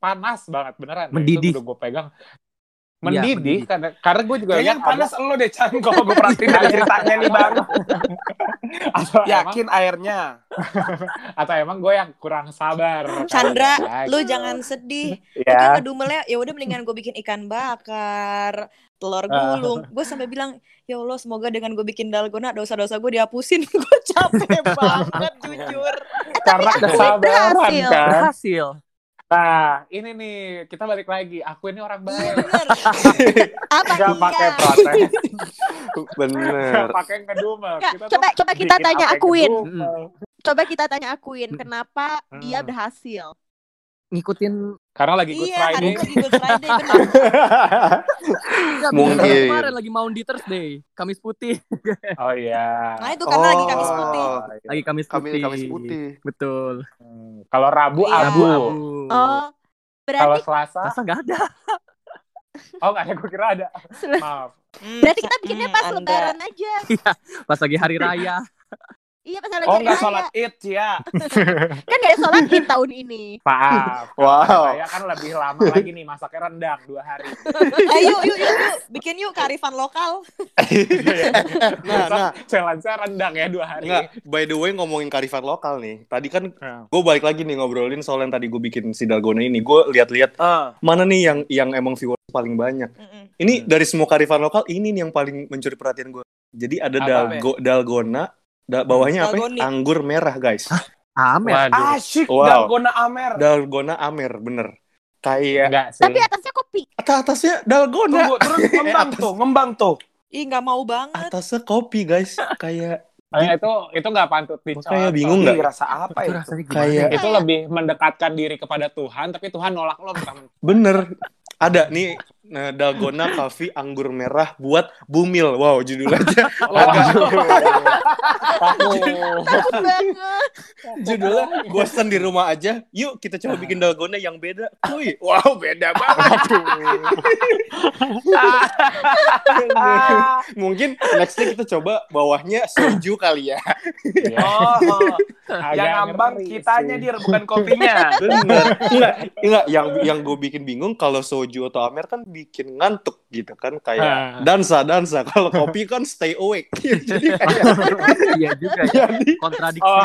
Speaker 4: panas banget beneran Itu
Speaker 6: Mendidih.
Speaker 4: udah gue pegang mendidih
Speaker 6: mendidih.
Speaker 4: karena karena gue juga
Speaker 2: Kayaknya
Speaker 4: lihat
Speaker 2: yang panas lo deh Chan kalau gue perhatiin <laughs> dari ceritanya nih bang. <laughs>
Speaker 4: atau emang,
Speaker 2: Yakin airnya. <laughs>
Speaker 4: atau emang gue yang kurang sabar.
Speaker 5: Chandra,
Speaker 4: ya.
Speaker 5: lu jangan sedih.
Speaker 4: Ya.
Speaker 5: kan ngedumelnya, ya udah mendingan gue bikin ikan bakar, telur
Speaker 4: Ah.
Speaker 5: gulung. Gue sampai bilang, ya Allah semoga dengan gue bikin dalgona dosa-dosa gue dihapusin. gue capek banget jujur.
Speaker 4: karena kesabaran
Speaker 1: berhasil.
Speaker 4: kan.
Speaker 6: Berhasil.
Speaker 4: Nah, ini nih kita balik lagi. Aku ini orang baik.
Speaker 5: bener. <laughs>
Speaker 1: Apa
Speaker 4: Gak
Speaker 1: iya?
Speaker 4: pakai protes, <laughs>
Speaker 3: Bener.
Speaker 4: gak pakai ngedumel. Kita
Speaker 1: coba- coba kita tanya akuin.
Speaker 4: ngedumel.
Speaker 1: Coba kita tanya akuin kenapa dia
Speaker 4: Hmm.
Speaker 1: berhasil.
Speaker 6: Ngikutin
Speaker 4: Karena lagi Good
Speaker 5: Iya,
Speaker 4: Friday.
Speaker 5: ini lagi Good Friday.
Speaker 6: Enggak, <laughs>
Speaker 3: Mungkin.
Speaker 6: kemarin lagi Maundy Thursday, Kamis putih. <laughs>
Speaker 4: Oh iya.
Speaker 5: Nah itu karena lagi Kamis Putih.
Speaker 3: Oh,
Speaker 6: Lagi Kamis
Speaker 3: Kami
Speaker 6: putih.
Speaker 3: Kamis putih.
Speaker 6: Betul.
Speaker 4: Hmm, Kalau Rabu
Speaker 5: Iya.
Speaker 4: abu.
Speaker 1: Oh,
Speaker 4: Kalau
Speaker 1: berarti
Speaker 4: Selasa,
Speaker 6: Masa nggak ada? <laughs>
Speaker 4: oh nggak ada, gue kira ada. Maaf.
Speaker 5: Hmm,
Speaker 1: berarti kita bikinnya
Speaker 5: hmm,
Speaker 1: pas
Speaker 5: Anda.
Speaker 1: lebaran aja.
Speaker 6: Pas lagi hari raya.
Speaker 1: Iya pas lagi
Speaker 2: Oh nggak sholat id ya? <laughs>
Speaker 1: Kan gak ada sholat id tahun ini.
Speaker 4: Maaf. <laughs>
Speaker 3: Wow.
Speaker 4: Saya kan lebih lama lagi nih masaknya rendang dua hari. <laughs>
Speaker 5: Eh, yuk, yuk, yuk, bikin yuk kearifan lokal.
Speaker 3: Nah, nah.
Speaker 4: Challenge rendang ya dua hari.
Speaker 3: Enggak, by the way ngomongin karifan lokal nih. Tadi kan
Speaker 4: Nah.
Speaker 3: gue balik lagi nih ngobrolin soal yang tadi gue bikin si Dalgona ini. Gue lihat-lihat
Speaker 2: Ah.
Speaker 3: mana nih yang yang emang viewers paling banyak.
Speaker 5: Mm-mm.
Speaker 3: Ini dari semua karifan lokal ini nih yang paling mencuri perhatian gue. Jadi ada
Speaker 2: Apa,
Speaker 3: dalgo, dalgona, da- bawahnya apa? ya? Anggur merah guys.
Speaker 6: Amer.
Speaker 4: Waduh.
Speaker 2: Asyik
Speaker 3: Wow.
Speaker 2: dalgona amer.
Speaker 3: Dalgona amer, bener. Kayak
Speaker 4: Enggak sih.
Speaker 1: Tapi atasnya kopi.
Speaker 3: atas atasnya dalgona,
Speaker 2: Tunggu terus <laughs> ngembang
Speaker 3: atas-
Speaker 2: tuh, ngembang tuh.
Speaker 5: Ih nggak mau banget.
Speaker 3: atasnya kopi guys. Kayak
Speaker 4: Makanya itu itu nggak pantut dicontoh.
Speaker 3: kayak bingung nggak?
Speaker 2: rasa apa
Speaker 6: Itu
Speaker 2: itu?
Speaker 6: rasanya?
Speaker 3: Kayak-
Speaker 4: Itu lebih mendekatkan diri kepada Tuhan, tapi Tuhan nolak lo
Speaker 3: bener. Ada nih nah, dalgona coffee anggur merah buat bumil. Wow, judul <laughs> aja.
Speaker 1: Takut banget.
Speaker 3: Judulnya bosan di rumah aja. Yuk kita coba bikin dalgona yang beda. Wih, wow beda banget. <laughs> Mungkin nextnya kita coba bawahnya soju kali ya.
Speaker 4: Iya.
Speaker 2: Oh, oh. Yang ngambang
Speaker 4: ngeri
Speaker 2: kitanya
Speaker 4: sih.
Speaker 2: dir bukan kopinya.
Speaker 3: Bener. Enggak, enggak. Yang yang gue bikin bingung kalau soju atau amer kan bikin ngantuk gitu kan kayak
Speaker 4: Ah.
Speaker 3: dansa dansa. Kalau kopi kan stay awake. <laughs> Jadi kayak
Speaker 6: Iya juga ya.
Speaker 3: jadi
Speaker 6: Kontradiksi.
Speaker 4: Oh,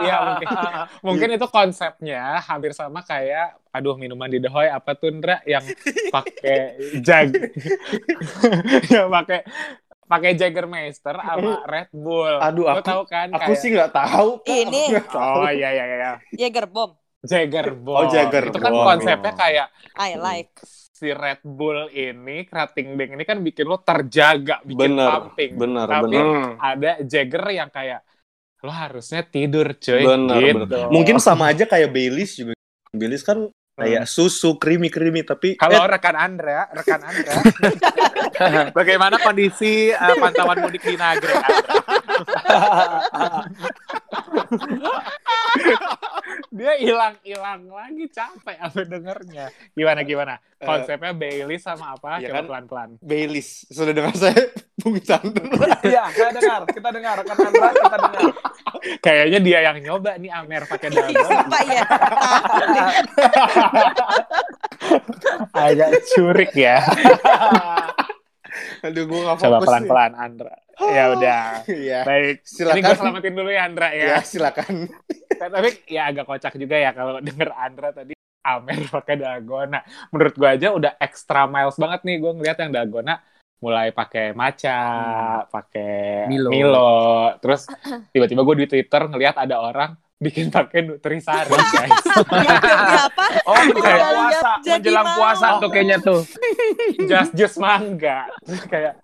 Speaker 4: iya mungkin. Mungkin itu konsepnya hampir sama kayak aduh minuman di The Hoy apa tuh Ndra yang pakai jag <laughs> yang pakai pakai Jagermeister sama Red Bull.
Speaker 3: Aduh,
Speaker 4: Lo
Speaker 3: aku-
Speaker 4: tahu kan
Speaker 3: aku
Speaker 4: kayak-
Speaker 3: sih nggak tahu. Kak.
Speaker 5: Ini.
Speaker 3: Tahu.
Speaker 4: Oh iya iya iya.
Speaker 5: Jager bomb.
Speaker 4: Jagger Bomb.
Speaker 3: Oh, Jagger
Speaker 4: Itu kan konsepnya kayak
Speaker 5: I like.
Speaker 4: Si Red Bull ini, Krating Ding ini kan bikin lo terjaga, bikin
Speaker 3: Bener,
Speaker 4: pumping.
Speaker 3: bener,
Speaker 4: Tapi
Speaker 3: bener.
Speaker 4: ada Jagger yang kayak lo harusnya tidur cuy.
Speaker 3: Bener,
Speaker 4: gitu.
Speaker 3: bener. Mungkin sama aja kayak Baileys juga. Baileys kan kayak susu creamy creamy tapi
Speaker 4: Kalau
Speaker 3: eh,
Speaker 4: rekan Andra, rekan Andra, <laughs> bagaimana kondisi eh, pantauan mudik di Nagrek? <laughs> Dia hilang-hilang lagi capek aku dengernya. Gimana gimana? Konsepnya Bailey sama apa?
Speaker 3: ya
Speaker 4: Coba
Speaker 3: kan?
Speaker 4: pelan-pelan.
Speaker 3: Baileys sudah dengar saya <laughs> Bung Chandra.
Speaker 2: Iya, saya dengar, kita dengar, rekan kita dengar.
Speaker 4: Kayaknya dia yang nyoba nih Amer pakai
Speaker 5: Iya, sumpah ya.
Speaker 4: Agak curik ya.
Speaker 3: Aduh gue gak fokus
Speaker 4: Coba
Speaker 3: nih.
Speaker 4: pelan-pelan Andra. Ya udah.
Speaker 3: Iya.
Speaker 4: Baik.
Speaker 3: Silakan.
Speaker 4: Ini gue selamatin dulu ya Andra
Speaker 3: Ya,
Speaker 4: ya.
Speaker 3: silakan. <laughs>
Speaker 4: Tapi ya agak kocak juga ya kalau denger Andra tadi Amer pakai dalgona. Menurut gue aja udah extra miles banget nih gue ngeliat yang dalgona mulai pakai maca, pakai
Speaker 6: Milo.
Speaker 4: Milo. Terus tiba-tiba gue di Twitter ngeliat ada orang bikin pakai Nutrisari guys.
Speaker 5: Ya, ya apa?
Speaker 2: Oh, menjelang puasa, menjelang puasa tuh kayaknya tuh.
Speaker 4: Just Juice mangga. Terus kayak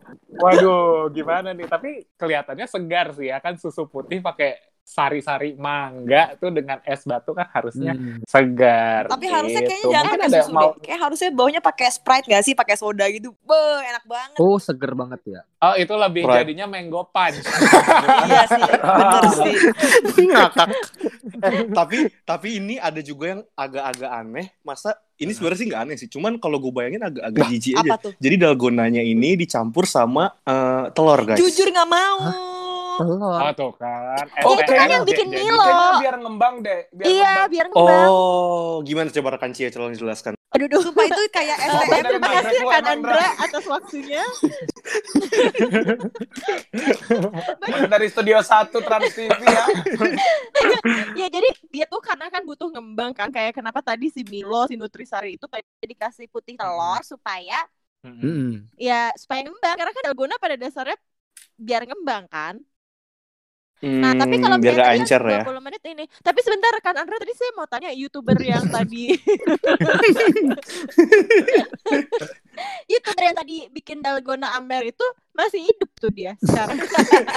Speaker 4: waduh gimana nih? Tapi kelihatannya segar sih ya kan susu putih pakai sari-sari mangga tuh dengan es batu kan harusnya
Speaker 6: Hmm.
Speaker 4: segar.
Speaker 5: Tapi harusnya kayaknya
Speaker 4: gitu.
Speaker 5: jangan
Speaker 4: Mungkin
Speaker 5: pakai
Speaker 4: ada
Speaker 5: susu
Speaker 4: mau
Speaker 5: deh. Kayak harusnya baunya pakai Sprite gak sih? Pakai soda gitu. Be, enak banget.
Speaker 6: Oh, seger banget ya.
Speaker 4: Oh itu lebih
Speaker 3: Right.
Speaker 4: jadinya mango punch. <laughs>
Speaker 5: Iya sih, bener <laughs> sih.
Speaker 3: Ngakak. Eh, tapi tapi ini ada juga yang agak-agak aneh. Masa ini sebenarnya sih nggak aneh sih. Cuman kalau gue bayangin agak-agak jijik aja.
Speaker 5: Apa tuh?
Speaker 3: Jadi dalgonanya ini dicampur sama eh, telur guys.
Speaker 5: Jujur gak mau.
Speaker 6: Telur.
Speaker 4: Oh tuh kan.
Speaker 2: Oh,
Speaker 1: itu kan yang bikin
Speaker 4: jadi-
Speaker 1: Milo.
Speaker 2: Kayaknya biar ngembang deh, biar
Speaker 1: Iya,
Speaker 2: ngembang.
Speaker 1: biar ngembang.
Speaker 3: Oh, gimana coba rekan Cia tolong jelaskan.
Speaker 5: Aduh, duh. Sumpah itu kayak
Speaker 1: Eh,
Speaker 2: Oh,
Speaker 5: STM.
Speaker 1: terima kasih kan
Speaker 2: Maghreb.
Speaker 1: Andra atas waktunya.
Speaker 2: Dari studio 1 Trans TV ya. <laughs>
Speaker 1: ya jadi dia tuh karena kan butuh ngembang kan kayak kenapa tadi si Milo si Nutrisari itu kayak dikasih putih telur supaya
Speaker 6: Mm-mm.
Speaker 1: ya supaya ngembang karena kan dalgona pada dasarnya biar ngembang kan. Nah, tapi kalau
Speaker 3: Hmm, biar gak
Speaker 1: yang
Speaker 3: ya.
Speaker 1: 20 menit ini. Tapi sebentar rekan Andra tadi saya mau tanya YouTuber yang tadi <laughs> YouTuber yang tadi bikin dalgona Amer itu masih hidup tuh dia sekarang. <laughs>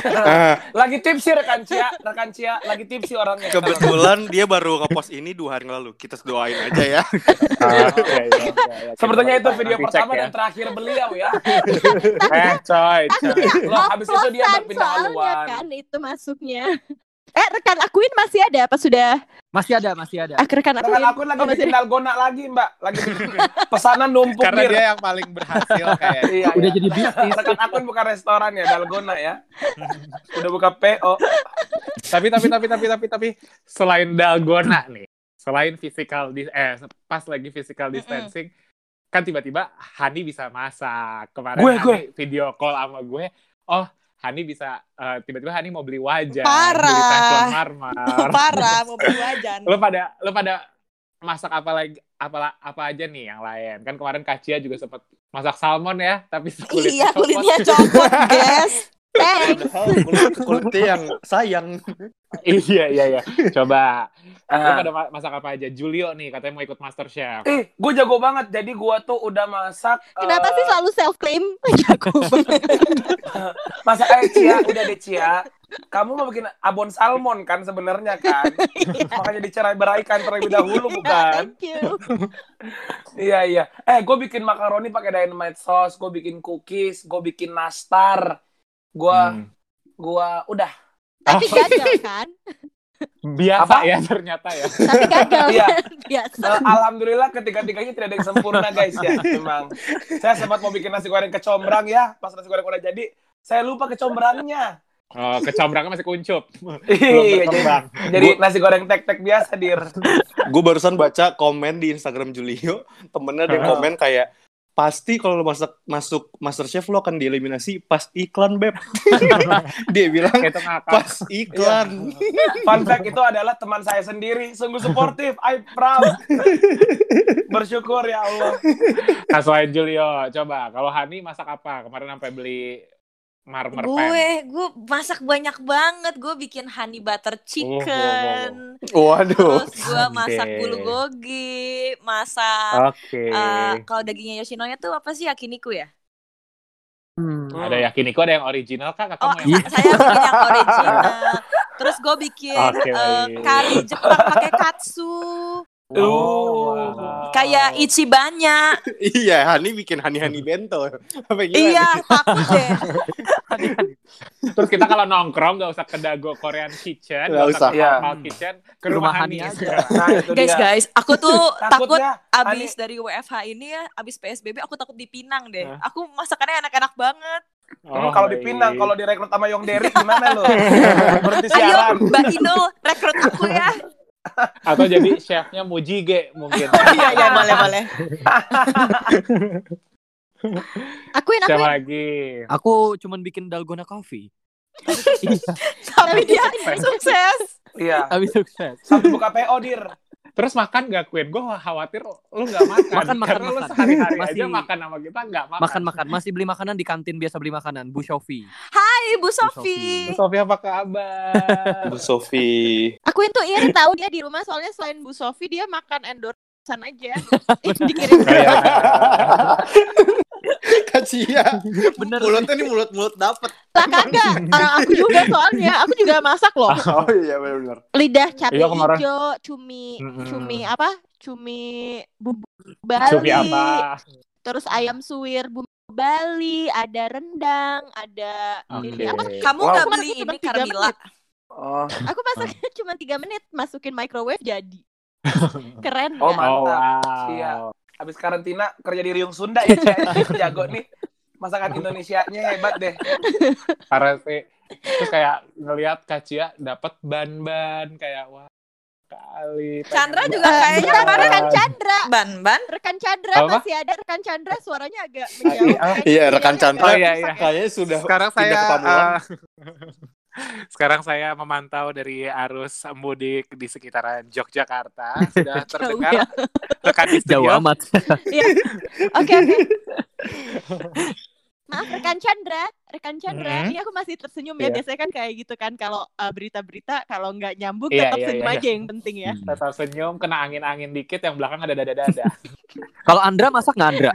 Speaker 3: Ah,
Speaker 2: Lagi tipsi rekan Cia, rekan Cia, lagi tipsi orangnya.
Speaker 3: kebetulan dia baru ngepost ini dua hari lalu. Kita doain aja ya.
Speaker 4: Ah, iya, iya, iya.
Speaker 2: Sepertinya itu video pertama
Speaker 4: ya.
Speaker 2: dan terakhir beliau ya. <laughs>
Speaker 4: Eh, coy, coy.
Speaker 2: Loh, habis itu dia berpindah
Speaker 1: soalnya
Speaker 2: haluan.
Speaker 1: kan itu masuknya. Eh rekan akuin masih ada apa sudah?
Speaker 6: Masih ada, masih ada.
Speaker 1: Ah, rekan akuin.
Speaker 2: Rekan aku lagi
Speaker 1: Oh, masih
Speaker 2: bikin dalgona lagi, Mbak. Lagi bikin <laughs> pesanan numpuk
Speaker 4: Karena dia yang paling berhasil <laughs> kayak.
Speaker 2: Iya,
Speaker 6: Udah
Speaker 2: iya.
Speaker 6: jadi bisnis.
Speaker 2: Rekan aku bukan restoran ya, dalgona ya. <laughs> Udah buka PO.
Speaker 4: tapi tapi tapi tapi tapi tapi selain dalgona nih, selain physical dis eh pas lagi physical distancing kan tiba-tiba Hani bisa masak. Kemarin
Speaker 2: Gue,
Speaker 4: Hani
Speaker 2: gue.
Speaker 4: video call sama gue. Oh, Hani bisa eh, tiba-tiba Hani mau beli wajan,
Speaker 5: Parah.
Speaker 4: beli teflon marmer.
Speaker 5: Parah, mau beli <laughs> wajan.
Speaker 4: lo pada lo pada masak apa lagi apa apa aja nih yang lain kan kemarin Kacia juga sempat masak salmon ya tapi kulitnya
Speaker 5: Iya,
Speaker 4: copot.
Speaker 5: kulitnya copot, guys. <laughs> Thanks.
Speaker 3: Padahal kulit, kulitnya yang sayang.
Speaker 4: iya iya iya coba lo <laughs>
Speaker 2: Ah.
Speaker 4: pada ma- masak apa aja Julio nih katanya mau ikut master chef
Speaker 2: Eh, gue jago banget. Jadi gue tuh udah masak.
Speaker 1: Kenapa
Speaker 2: eh,
Speaker 1: sih selalu self claim? <laughs> Jago banget. <laughs>
Speaker 2: Masak eh Cia, udah deh Cia. Kamu mau bikin abon salmon kan sebenarnya kan? Makanya dicerai beraikan terlebih dahulu bukan?
Speaker 1: Thank you.
Speaker 2: Iya iya. Eh, gue bikin makaroni pakai dynamite sauce, gue bikin cookies, gue bikin nastar, gue
Speaker 4: Hmm.
Speaker 2: gua udah.
Speaker 1: Tapi gagal kan?
Speaker 4: biasa
Speaker 2: Apa?
Speaker 4: ya ternyata ya
Speaker 1: Tapi gagal
Speaker 2: Iya. <laughs>
Speaker 1: Biasa.
Speaker 2: Eh, Alhamdulillah ketiga-tiganya tidak ada yang sempurna guys ya. Memang. Saya sempat mau bikin nasi goreng kecombrang ya, pas nasi goreng udah jadi, saya lupa kecombrangnya.
Speaker 4: oh kecombrangnya masih kuncup
Speaker 2: Iya, jadi, nasi goreng tek-tek biasa dir.
Speaker 3: Gue barusan baca komen di Instagram Julio, temennya ada yang
Speaker 2: Oh.
Speaker 3: komen kayak pasti kalau lo masuk masuk Masterchef lo akan dieliminasi pas iklan beb. <laughs> Dia bilang pas iklan. <laughs>
Speaker 2: Fun fact itu adalah teman saya sendiri, sungguh suportif, I proud. <laughs> Bersyukur ya Allah.
Speaker 4: selain Julio coba kalau Hani masak apa kemarin sampai beli marmer pan
Speaker 5: Gue, gue masak banyak banget. Gue bikin honey butter chicken.
Speaker 3: Waduh.
Speaker 5: Terus gue masak
Speaker 4: Oke.
Speaker 5: bulgogi, masak
Speaker 4: oke
Speaker 5: eh, kalau dagingnya Yoshinoya tuh apa sih yakiniku ya?
Speaker 6: Hmm.
Speaker 4: ada yakiniku ada yang original kak kakak
Speaker 5: Oh,
Speaker 4: mau yang
Speaker 5: sa- saya bikin yang original. <laughs> Terus gue bikin
Speaker 4: Oke,
Speaker 5: eh,
Speaker 4: baik.
Speaker 5: kari Jepang pakai katsu.
Speaker 4: Oh, wow.
Speaker 5: Kayak Ichibanya. <laughs>
Speaker 3: iya, Hani bikin Hani Hani bento. Apa gimana?
Speaker 5: iya, takut deh. <laughs>
Speaker 4: Terus kita kalau nongkrong nggak usah ke Dago Korean Kitchen,
Speaker 3: Nggak
Speaker 4: nggak usah ke
Speaker 2: Iya.
Speaker 4: Kitchen, ke
Speaker 6: Rumah
Speaker 4: rumah
Speaker 6: Hani
Speaker 4: Hani
Speaker 6: aja.
Speaker 2: Nah, itu
Speaker 5: Guys,
Speaker 2: dia.
Speaker 5: guys, aku tuh <laughs> takut abis
Speaker 2: Hani-
Speaker 5: dari WFH ini ya, abis PSBB aku takut dipinang deh. Aku masakannya enak-enak banget.
Speaker 2: Hmm, kalau dipinang, kalau direkrut sama Yong Derek gimana lo? Berhenti
Speaker 5: Ayo,
Speaker 2: siaran.
Speaker 5: Mbak Inul, rekrut aku ya.
Speaker 4: Atau jadi chefnya Mujige mungkin.
Speaker 5: Iya, iya, boleh, <laughs> boleh.
Speaker 1: Akuin,
Speaker 4: Siapa
Speaker 1: akuin.
Speaker 4: lagi?
Speaker 6: Aku cuman bikin dalgona coffee.
Speaker 5: Tapi dia sukses.
Speaker 2: Iya.
Speaker 6: Tapi sukses.
Speaker 2: Sampai buka PO dir.
Speaker 4: Terus makan gak Queen? Gue khawatir lu gak makan.
Speaker 6: Makan, makan,
Speaker 4: Karena lu
Speaker 6: makan.
Speaker 4: sehari-hari
Speaker 6: Masih-
Speaker 4: aja makan sama kita gak makan.
Speaker 6: Makan makan masih beli makanan di kantin biasa beli makanan Bu Shofi.
Speaker 5: Hai, Bu
Speaker 6: Sofi.
Speaker 5: Sofi.
Speaker 4: Sofia apa kabar?
Speaker 3: Bu Sofi.
Speaker 1: Akuin tuh iri tahu dia di rumah soalnya selain Bu Sofi dia makan endorsan aja. <laughs> Dikirim. <laughs>
Speaker 3: Kacia. <laughs>
Speaker 6: Bener.
Speaker 3: Mulutnya nih mulut-mulut dapet.
Speaker 1: Lah kagak. <laughs> Orang aku juga soalnya. Aku juga masak loh.
Speaker 3: Oh iya benar-benar.
Speaker 1: Lidah cabai
Speaker 4: Iya,
Speaker 1: hijau, cumi, cumi apa? Cumi bumbu Bali.
Speaker 4: Sufi apa?
Speaker 1: Terus ayam suwir bumbu Bali, ada rendang, ada ini
Speaker 4: Oke.
Speaker 1: apa?
Speaker 5: Kamu
Speaker 2: Wow.
Speaker 5: nggak
Speaker 1: Cuma
Speaker 5: beli ini Carmila?
Speaker 2: Oh,
Speaker 1: Aku masaknya cuma tiga menit, masukin microwave jadi. Keren
Speaker 2: Oh, mantap.
Speaker 4: Oh wow.
Speaker 2: Iya. Habis karantina kerja di Riung Sunda ya, Cia. <laughs> Jago nih. Masakan Indonesianya hebat deh.
Speaker 4: Parah sih. Terus kayak ngelihat Kacia dapat ban-ban kayak wah kali.
Speaker 5: Chandra juga kayaknya kemarin
Speaker 1: rekan Chandra.
Speaker 5: Ban ban.
Speaker 1: Rekan Chandra
Speaker 4: Apa?
Speaker 1: masih ada rekan Chandra suaranya agak menjauh.
Speaker 4: Ah,
Speaker 3: iya, rekan
Speaker 1: Sinyalnya
Speaker 3: Chandra.
Speaker 4: Oh, iya, iya.
Speaker 1: ya.
Speaker 3: Kayaknya sudah
Speaker 4: sekarang saya eh, sekarang saya memantau dari arus mudik di sekitaran Yogyakarta sudah <laughs> terdengar
Speaker 1: ya.
Speaker 4: rekan di
Speaker 6: Jauh
Speaker 4: studio
Speaker 6: amat. <laughs>
Speaker 1: Iya. Oke oke. <laughs> Maaf rekan Chandra, rekan Chandra.
Speaker 4: Mhm.
Speaker 1: Ini aku masih tersenyum ya.
Speaker 4: Iya.
Speaker 1: Biasanya kan kayak gitu kan kalau uh, berita-berita kalau nggak nyambung
Speaker 4: Iya,
Speaker 1: tetap
Speaker 4: iya,
Speaker 1: senyum
Speaker 4: iya,
Speaker 1: aja yang penting ya.
Speaker 4: tetap senyum kena angin-angin dikit yang belakang ada dada-dada
Speaker 6: Kalau Andra masak nggak Andra?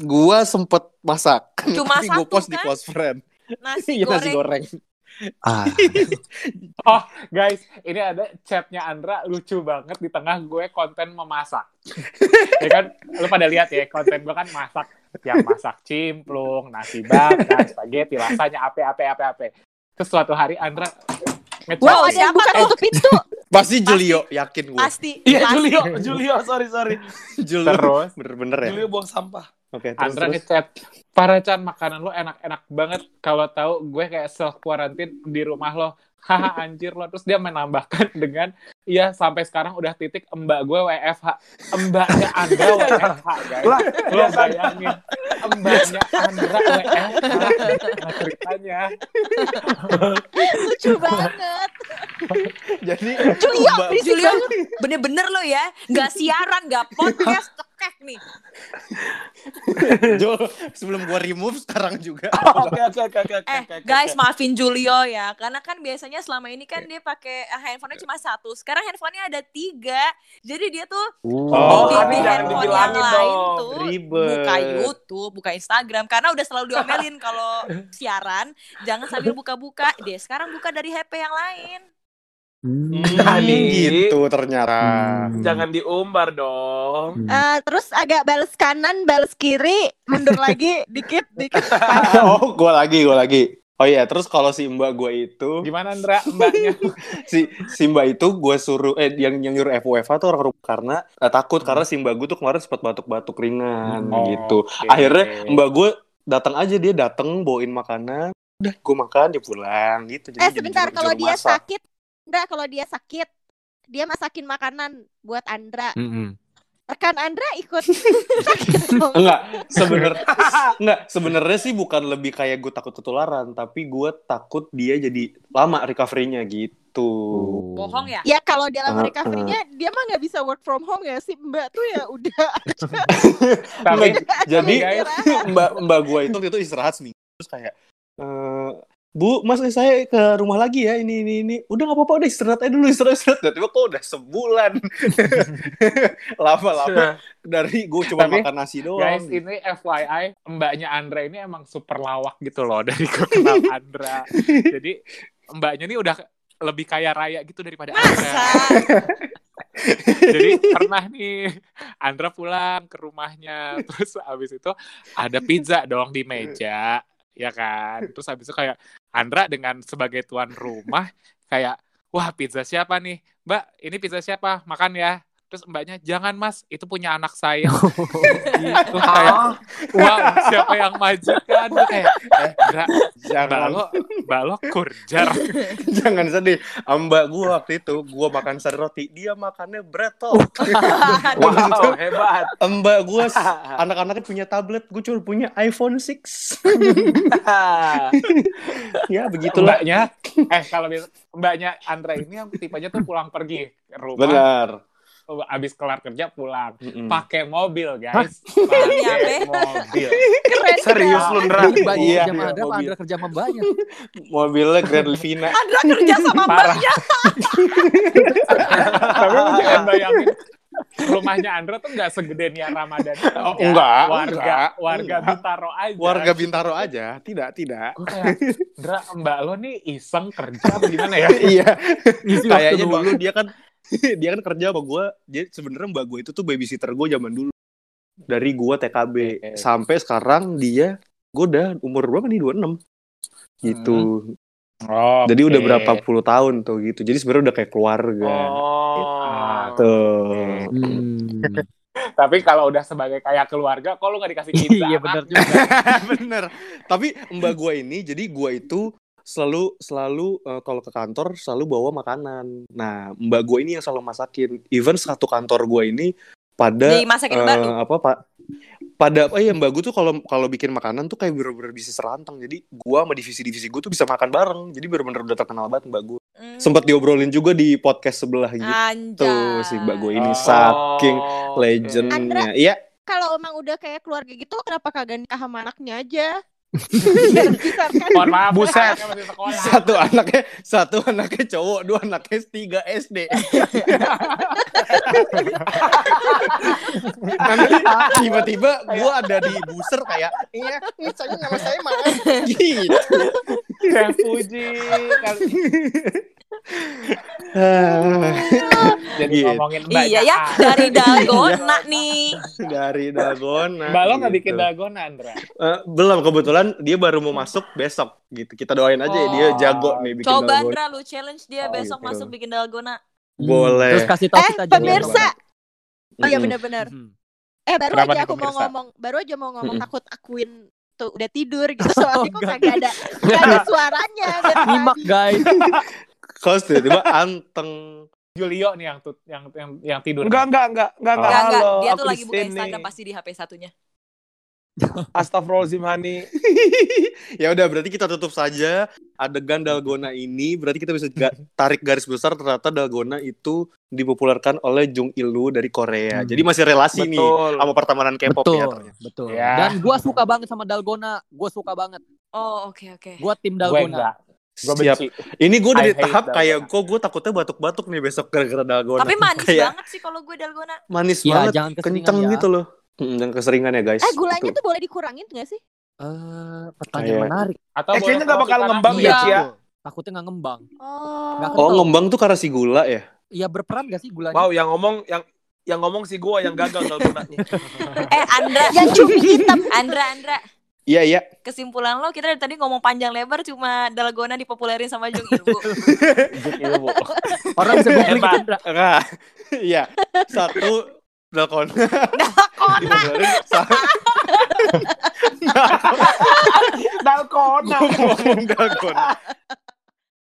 Speaker 3: Gua sempet masak.
Speaker 5: Cuma
Speaker 3: Tapi gua
Speaker 5: satu,
Speaker 3: post di
Speaker 5: kan?
Speaker 3: close friend.
Speaker 5: Nasi
Speaker 3: Iya nasi
Speaker 5: goreng.
Speaker 6: Ah. <laughs>
Speaker 4: oh guys ini ada chatnya Andra lucu banget di tengah gue konten memasak ya kan lu pada lihat ya konten gue kan masak yang masak cimplung nasi bakar spaghetti rasanya ape ape ape ape terus suatu hari Andra ngechat
Speaker 1: Wow, ada yang
Speaker 5: siapa
Speaker 1: buka
Speaker 5: tuh?
Speaker 1: tutup pintu.
Speaker 3: Pasti Julio, yakin gue.
Speaker 5: Pasti.
Speaker 2: Iya
Speaker 5: pasti.
Speaker 2: Julio, Julio, sorry sorry.
Speaker 3: Julio.
Speaker 4: terus
Speaker 3: Bener-bener ya.
Speaker 2: Julio buang sampah.
Speaker 3: Oke, terus,
Speaker 4: Andra
Speaker 3: terus.
Speaker 4: ngechat para Chan makanan lo enak-enak banget. Kalau tahu gue kayak self quarantine di rumah lo. Haha anjir lo. Terus dia menambahkan dengan iya sampai sekarang udah titik mbak gue WFH mbaknya Andra <laughs> WFH guys
Speaker 2: Lah,
Speaker 4: lo
Speaker 2: biasa
Speaker 4: bayangin mbaknya Andra WFH nah, ceritanya
Speaker 1: Lucu banget.
Speaker 3: Jadi
Speaker 1: Julio,
Speaker 3: Mbak-
Speaker 5: Julio bener-bener lo ya, nggak siaran, nggak podcast, cekek nih.
Speaker 3: Jo, sebelum gua remove sekarang juga. <laughs>
Speaker 2: Oke oke oke oke. oke,
Speaker 5: Eh guys maafin Julio ya, karena kan biasanya selama ini kan dia pakai eh, handphonenya cuma satu, sekarang handphonenya ada tiga, jadi dia tuh
Speaker 4: Oh,
Speaker 5: di, handphone yang
Speaker 2: dibilangin
Speaker 5: lain
Speaker 2: dong.
Speaker 5: tuh
Speaker 3: Ribet.
Speaker 5: buka YouTube, buka Instagram, karena udah selalu diomelin kalau siaran jangan sambil buka-buka, dia sekarang buka dari HP yang lain.
Speaker 2: Hani.
Speaker 3: gitu ternyata.
Speaker 6: Hmm.
Speaker 2: Jangan diumbar dong.
Speaker 1: Eh, terus agak balas kanan, balas kiri, mundur lagi dikit, dikit. <laughs>
Speaker 3: oh, gua lagi, gua lagi. Oh iya, terus kalau si Mbak gua itu,
Speaker 4: gimana Andra mbaknya <laughs>
Speaker 3: si si Mbak itu gue suruh eh yang yang nyuruh FWFH tuh orang rumah karena eh, takut karena si Mbak gue tuh kemarin sempat batuk-batuk ringan
Speaker 4: Oh,
Speaker 3: gitu.
Speaker 4: oke.
Speaker 3: Akhirnya Mbak gue datang aja dia datang bawain makanan, udah gue makan dia pulang gitu. Jadi
Speaker 1: Eh
Speaker 3: jadi
Speaker 1: sebentar, kalau dia
Speaker 3: masak.
Speaker 1: sakit, enggak kalau dia sakit, dia masakin makanan buat Andra.
Speaker 6: Mm-mm.
Speaker 1: Rekan Andra ikut. <laughs>
Speaker 3: Enggak sebenarnya <laughs> enggak sebenarnya sih bukan lebih kayak gue takut ketularan tapi gue takut dia jadi lama recovery-nya gitu.
Speaker 5: Bohong ya?
Speaker 1: Ya kalau dalam
Speaker 3: Uh,
Speaker 1: recovery-nya dia mah nggak bisa work from home ya si Mbak tuh ya udah <laughs>
Speaker 4: tapi
Speaker 3: jadi mbak mbak gue itu itu istirahat seminggu terus kayak eh Bu, mas saya ke rumah lagi ya ini ini ini. Udah nggak apa-apa, udah istirahat aja dulu istirahat istirahat. Tiba-tiba kok udah sebulan. <laughs> Lama-lama dari gue cuma
Speaker 4: Tapi,
Speaker 3: makan nasi doang.
Speaker 4: Guys, ini FYI, mbaknya Andra ini emang super lawak gitu loh dari gue kenal Andra. Jadi mbaknya ini udah lebih kaya raya gitu daripada Andra. Jadi pernah nih Andra pulang ke rumahnya, terus abis itu ada pizza dong di meja, ya kan? Terus abis itu kayak Andra dengan sebagai tuan rumah kayak, wah pizza siapa nih? Mbak, ini pizza siapa? Makan ya. Terus mbaknya, jangan mas, itu punya anak saya. gitu, kayak, wah siapa yang maju kan? Gue kayak, eh, Andra, mbak
Speaker 3: jangan
Speaker 4: lo, mbak lo kurjar. <laughs>
Speaker 3: jangan sedih. Mbak gue waktu itu gue makan sari roti, dia makannya bread toh. <laughs>
Speaker 2: Wow, hebat.
Speaker 3: Mbak gue <laughs> anak-anaknya punya tablet, gue cuma punya iPhone 6. ya begitulah.
Speaker 4: mbaknya eh kalau mbaknya Andra ini yang tipenya tuh pulang pergi rumah
Speaker 3: Benar.
Speaker 4: Abis kelar kerja pulang
Speaker 3: Mm-mm.
Speaker 4: pakai mobil guys <laughs> pakai mobil <laughs>
Speaker 1: keren.
Speaker 2: Serius lu, Ndra?
Speaker 3: Iya, iya,
Speaker 6: Andra, apa
Speaker 3: mobil.
Speaker 6: Andra kerja sama mbaknya? <laughs>
Speaker 3: Mobilnya Grand Livina.
Speaker 5: Andra kerja sama
Speaker 4: Parah.
Speaker 5: mbaknya.
Speaker 4: tapi lu jangan bayangin rumahnya Andra tuh nggak segede Nia Ramadan
Speaker 3: Oh, enggak,
Speaker 4: warga
Speaker 3: enggak,
Speaker 4: warga
Speaker 3: enggak.
Speaker 4: Bintaro aja
Speaker 3: Warga Bintaro aja, tidak, tidak.
Speaker 4: gue kayak Andra mbak lo nih iseng kerja gimana ya
Speaker 3: iya. Kayaknya dulu dia kan <laughs> dia kan kerja sama gue. Jadi sebenarnya mbak gue itu tuh babysitter gue zaman dulu. Dari gue TKB sampai sekarang dia gue udah umur berapa nih 26 gitu.
Speaker 4: oh,
Speaker 3: Jadi udah
Speaker 4: oke.
Speaker 3: berapa puluh tahun tuh gitu. Jadi sebenarnya udah kayak keluarga.
Speaker 2: Oh.
Speaker 3: Tuh.
Speaker 6: Hmm.
Speaker 4: tapi kalau udah sebagai kayak keluarga kok lu nggak dikasih <laughs> pizza
Speaker 6: Iya
Speaker 4: Mak?
Speaker 6: benar juga. <laughs>
Speaker 3: Bener. Tapi mbak gue ini, jadi gue itu selalu selalu eh, kalau ke kantor selalu bawa makanan. Nah, mbak gue ini yang selalu masakin. Even satu kantor gue ini pada
Speaker 5: Dimasakin
Speaker 3: eh,
Speaker 5: mbak lu.
Speaker 3: apa pak? Pada oh iya mbak gue tuh kalau kalau bikin makanan tuh kayak bener-bener bisa serantang. Jadi gua sama divisi-divisi gue tuh bisa makan bareng. Jadi bener-bener udah terkenal banget mbak gue.
Speaker 5: Hmm.
Speaker 3: Sempat diobrolin juga di podcast sebelah gitu
Speaker 5: Anjay.
Speaker 3: si mbak gue ini
Speaker 4: Oh,
Speaker 3: saking legendnya. Iya.
Speaker 1: Kalau emang udah kayak keluarga gitu, kenapa kagak nikah sama anaknya aja? Biar dibesarkan.
Speaker 4: Mohon maaf,
Speaker 2: Buset.
Speaker 4: masih sekolah.
Speaker 3: satu anaknya satu anaknya cowok dua anaknya tiga SD nanti tiba-tiba gue ada di booster kayak iya ini saya nama saya mah gitu
Speaker 4: Yang puji. <laughs> Jadi
Speaker 3: Gitu.
Speaker 4: ngomongin mbak
Speaker 5: Iya ya, dari <laughs> dalgona nih.
Speaker 3: dari dalgona
Speaker 4: Mbak lo nggak
Speaker 3: gitu.
Speaker 4: bikin dalgona, Andra?
Speaker 3: Eh, belum kebetulan dia baru mau masuk besok gitu kita doain aja ya, dia
Speaker 4: Oh.
Speaker 3: jago nih bikin
Speaker 5: Coba
Speaker 3: dalgona
Speaker 5: Andra lu challenge dia
Speaker 3: Oh,
Speaker 5: besok
Speaker 3: gitu.
Speaker 5: masuk bikin dalgona.
Speaker 3: Boleh.
Speaker 6: Terus kasih tahu
Speaker 1: Eh,
Speaker 6: kita
Speaker 1: pemirsa. Oh iya
Speaker 3: Mm-mm.
Speaker 1: benar-benar.
Speaker 6: Hmm.
Speaker 1: Eh baru
Speaker 4: Kenapa
Speaker 1: aja aku mau ngomong, baru aja mau ngomong
Speaker 3: Mm-mm.
Speaker 1: takut akuin tuh udah tidur gitu <laughs> soalnya kok
Speaker 6: enggak.
Speaker 1: kagak ada kagak ada suaranya
Speaker 6: Nyimak guys.
Speaker 3: Kos tiba-tiba anteng
Speaker 4: Julio nih yang tut, yang yang yang tidur.
Speaker 2: Enggak, enggak, enggak, enggak, enggak.
Speaker 5: Enggak, enggak. Dia tuh lagi buka. Instagram pasti di HP satunya. <laughs>
Speaker 2: Astagfirullahaladzim, Hani. <laughs>
Speaker 3: ya udah berarti kita tutup saja adegan dalgona ini berarti kita bisa ga- tarik garis besar ternyata dalgona itu dipopulerkan oleh Jung Ilwoo dari Korea
Speaker 6: Hmm.
Speaker 3: jadi masih relasi nih
Speaker 2: Betul.
Speaker 3: sama pertemanan K-pop
Speaker 6: betul,
Speaker 3: ya ternyata.
Speaker 6: betul.
Speaker 4: Ya.
Speaker 6: Dan gua suka banget sama dalgona. Gua suka banget.
Speaker 5: Oh, oke oke.
Speaker 6: Gua tim
Speaker 4: Gue
Speaker 6: dalgona.
Speaker 4: Gue
Speaker 3: Siap.
Speaker 4: benci.
Speaker 3: Ini gue udah
Speaker 4: I
Speaker 3: di tahap kayak kok gue takutnya batuk-batuk nih besok gara-gara dalgona.
Speaker 5: Tapi manis
Speaker 3: Kayak
Speaker 5: banget sih kalau gue dalgona.
Speaker 3: manis
Speaker 6: Ya,
Speaker 3: banget,
Speaker 6: jangan keseringan
Speaker 3: kenceng
Speaker 6: ya.
Speaker 3: gitu loh. Hmm, dan keseringan ya guys.
Speaker 1: Eh gulanya
Speaker 3: Itu.
Speaker 1: tuh boleh dikurangin gak sih?
Speaker 6: Eh, pertanyaan
Speaker 3: Kayak-
Speaker 6: menarik.
Speaker 4: Atau
Speaker 2: Eh, kayaknya nggak bakal ngembang ya,
Speaker 6: Iya,
Speaker 2: Cia?
Speaker 6: betul. Takutnya nggak ngembang.
Speaker 1: Oh.
Speaker 6: Nggak
Speaker 3: Oh ngembang tuh karena si gula ya?
Speaker 6: Iya berperan gak sih gulanya?
Speaker 2: Wow, yang ngomong yang yang ngomong si gua yang gagal dalgonanya. <laughs>
Speaker 5: Eh Andra,
Speaker 1: Yang cumi hitam.
Speaker 5: Andra, Andra.
Speaker 3: Iya iya.
Speaker 5: Kesimpulan lo kita dari tadi ngomong panjang lebar cuma dalgona dipopulerin sama <laughs> Jung
Speaker 4: ilmu.
Speaker 6: Orang bisa googling. Indra.
Speaker 3: Enggak. Iya. Satu dalgona.
Speaker 5: Dalgona.
Speaker 2: Dalgona.
Speaker 3: ngomong dalgona.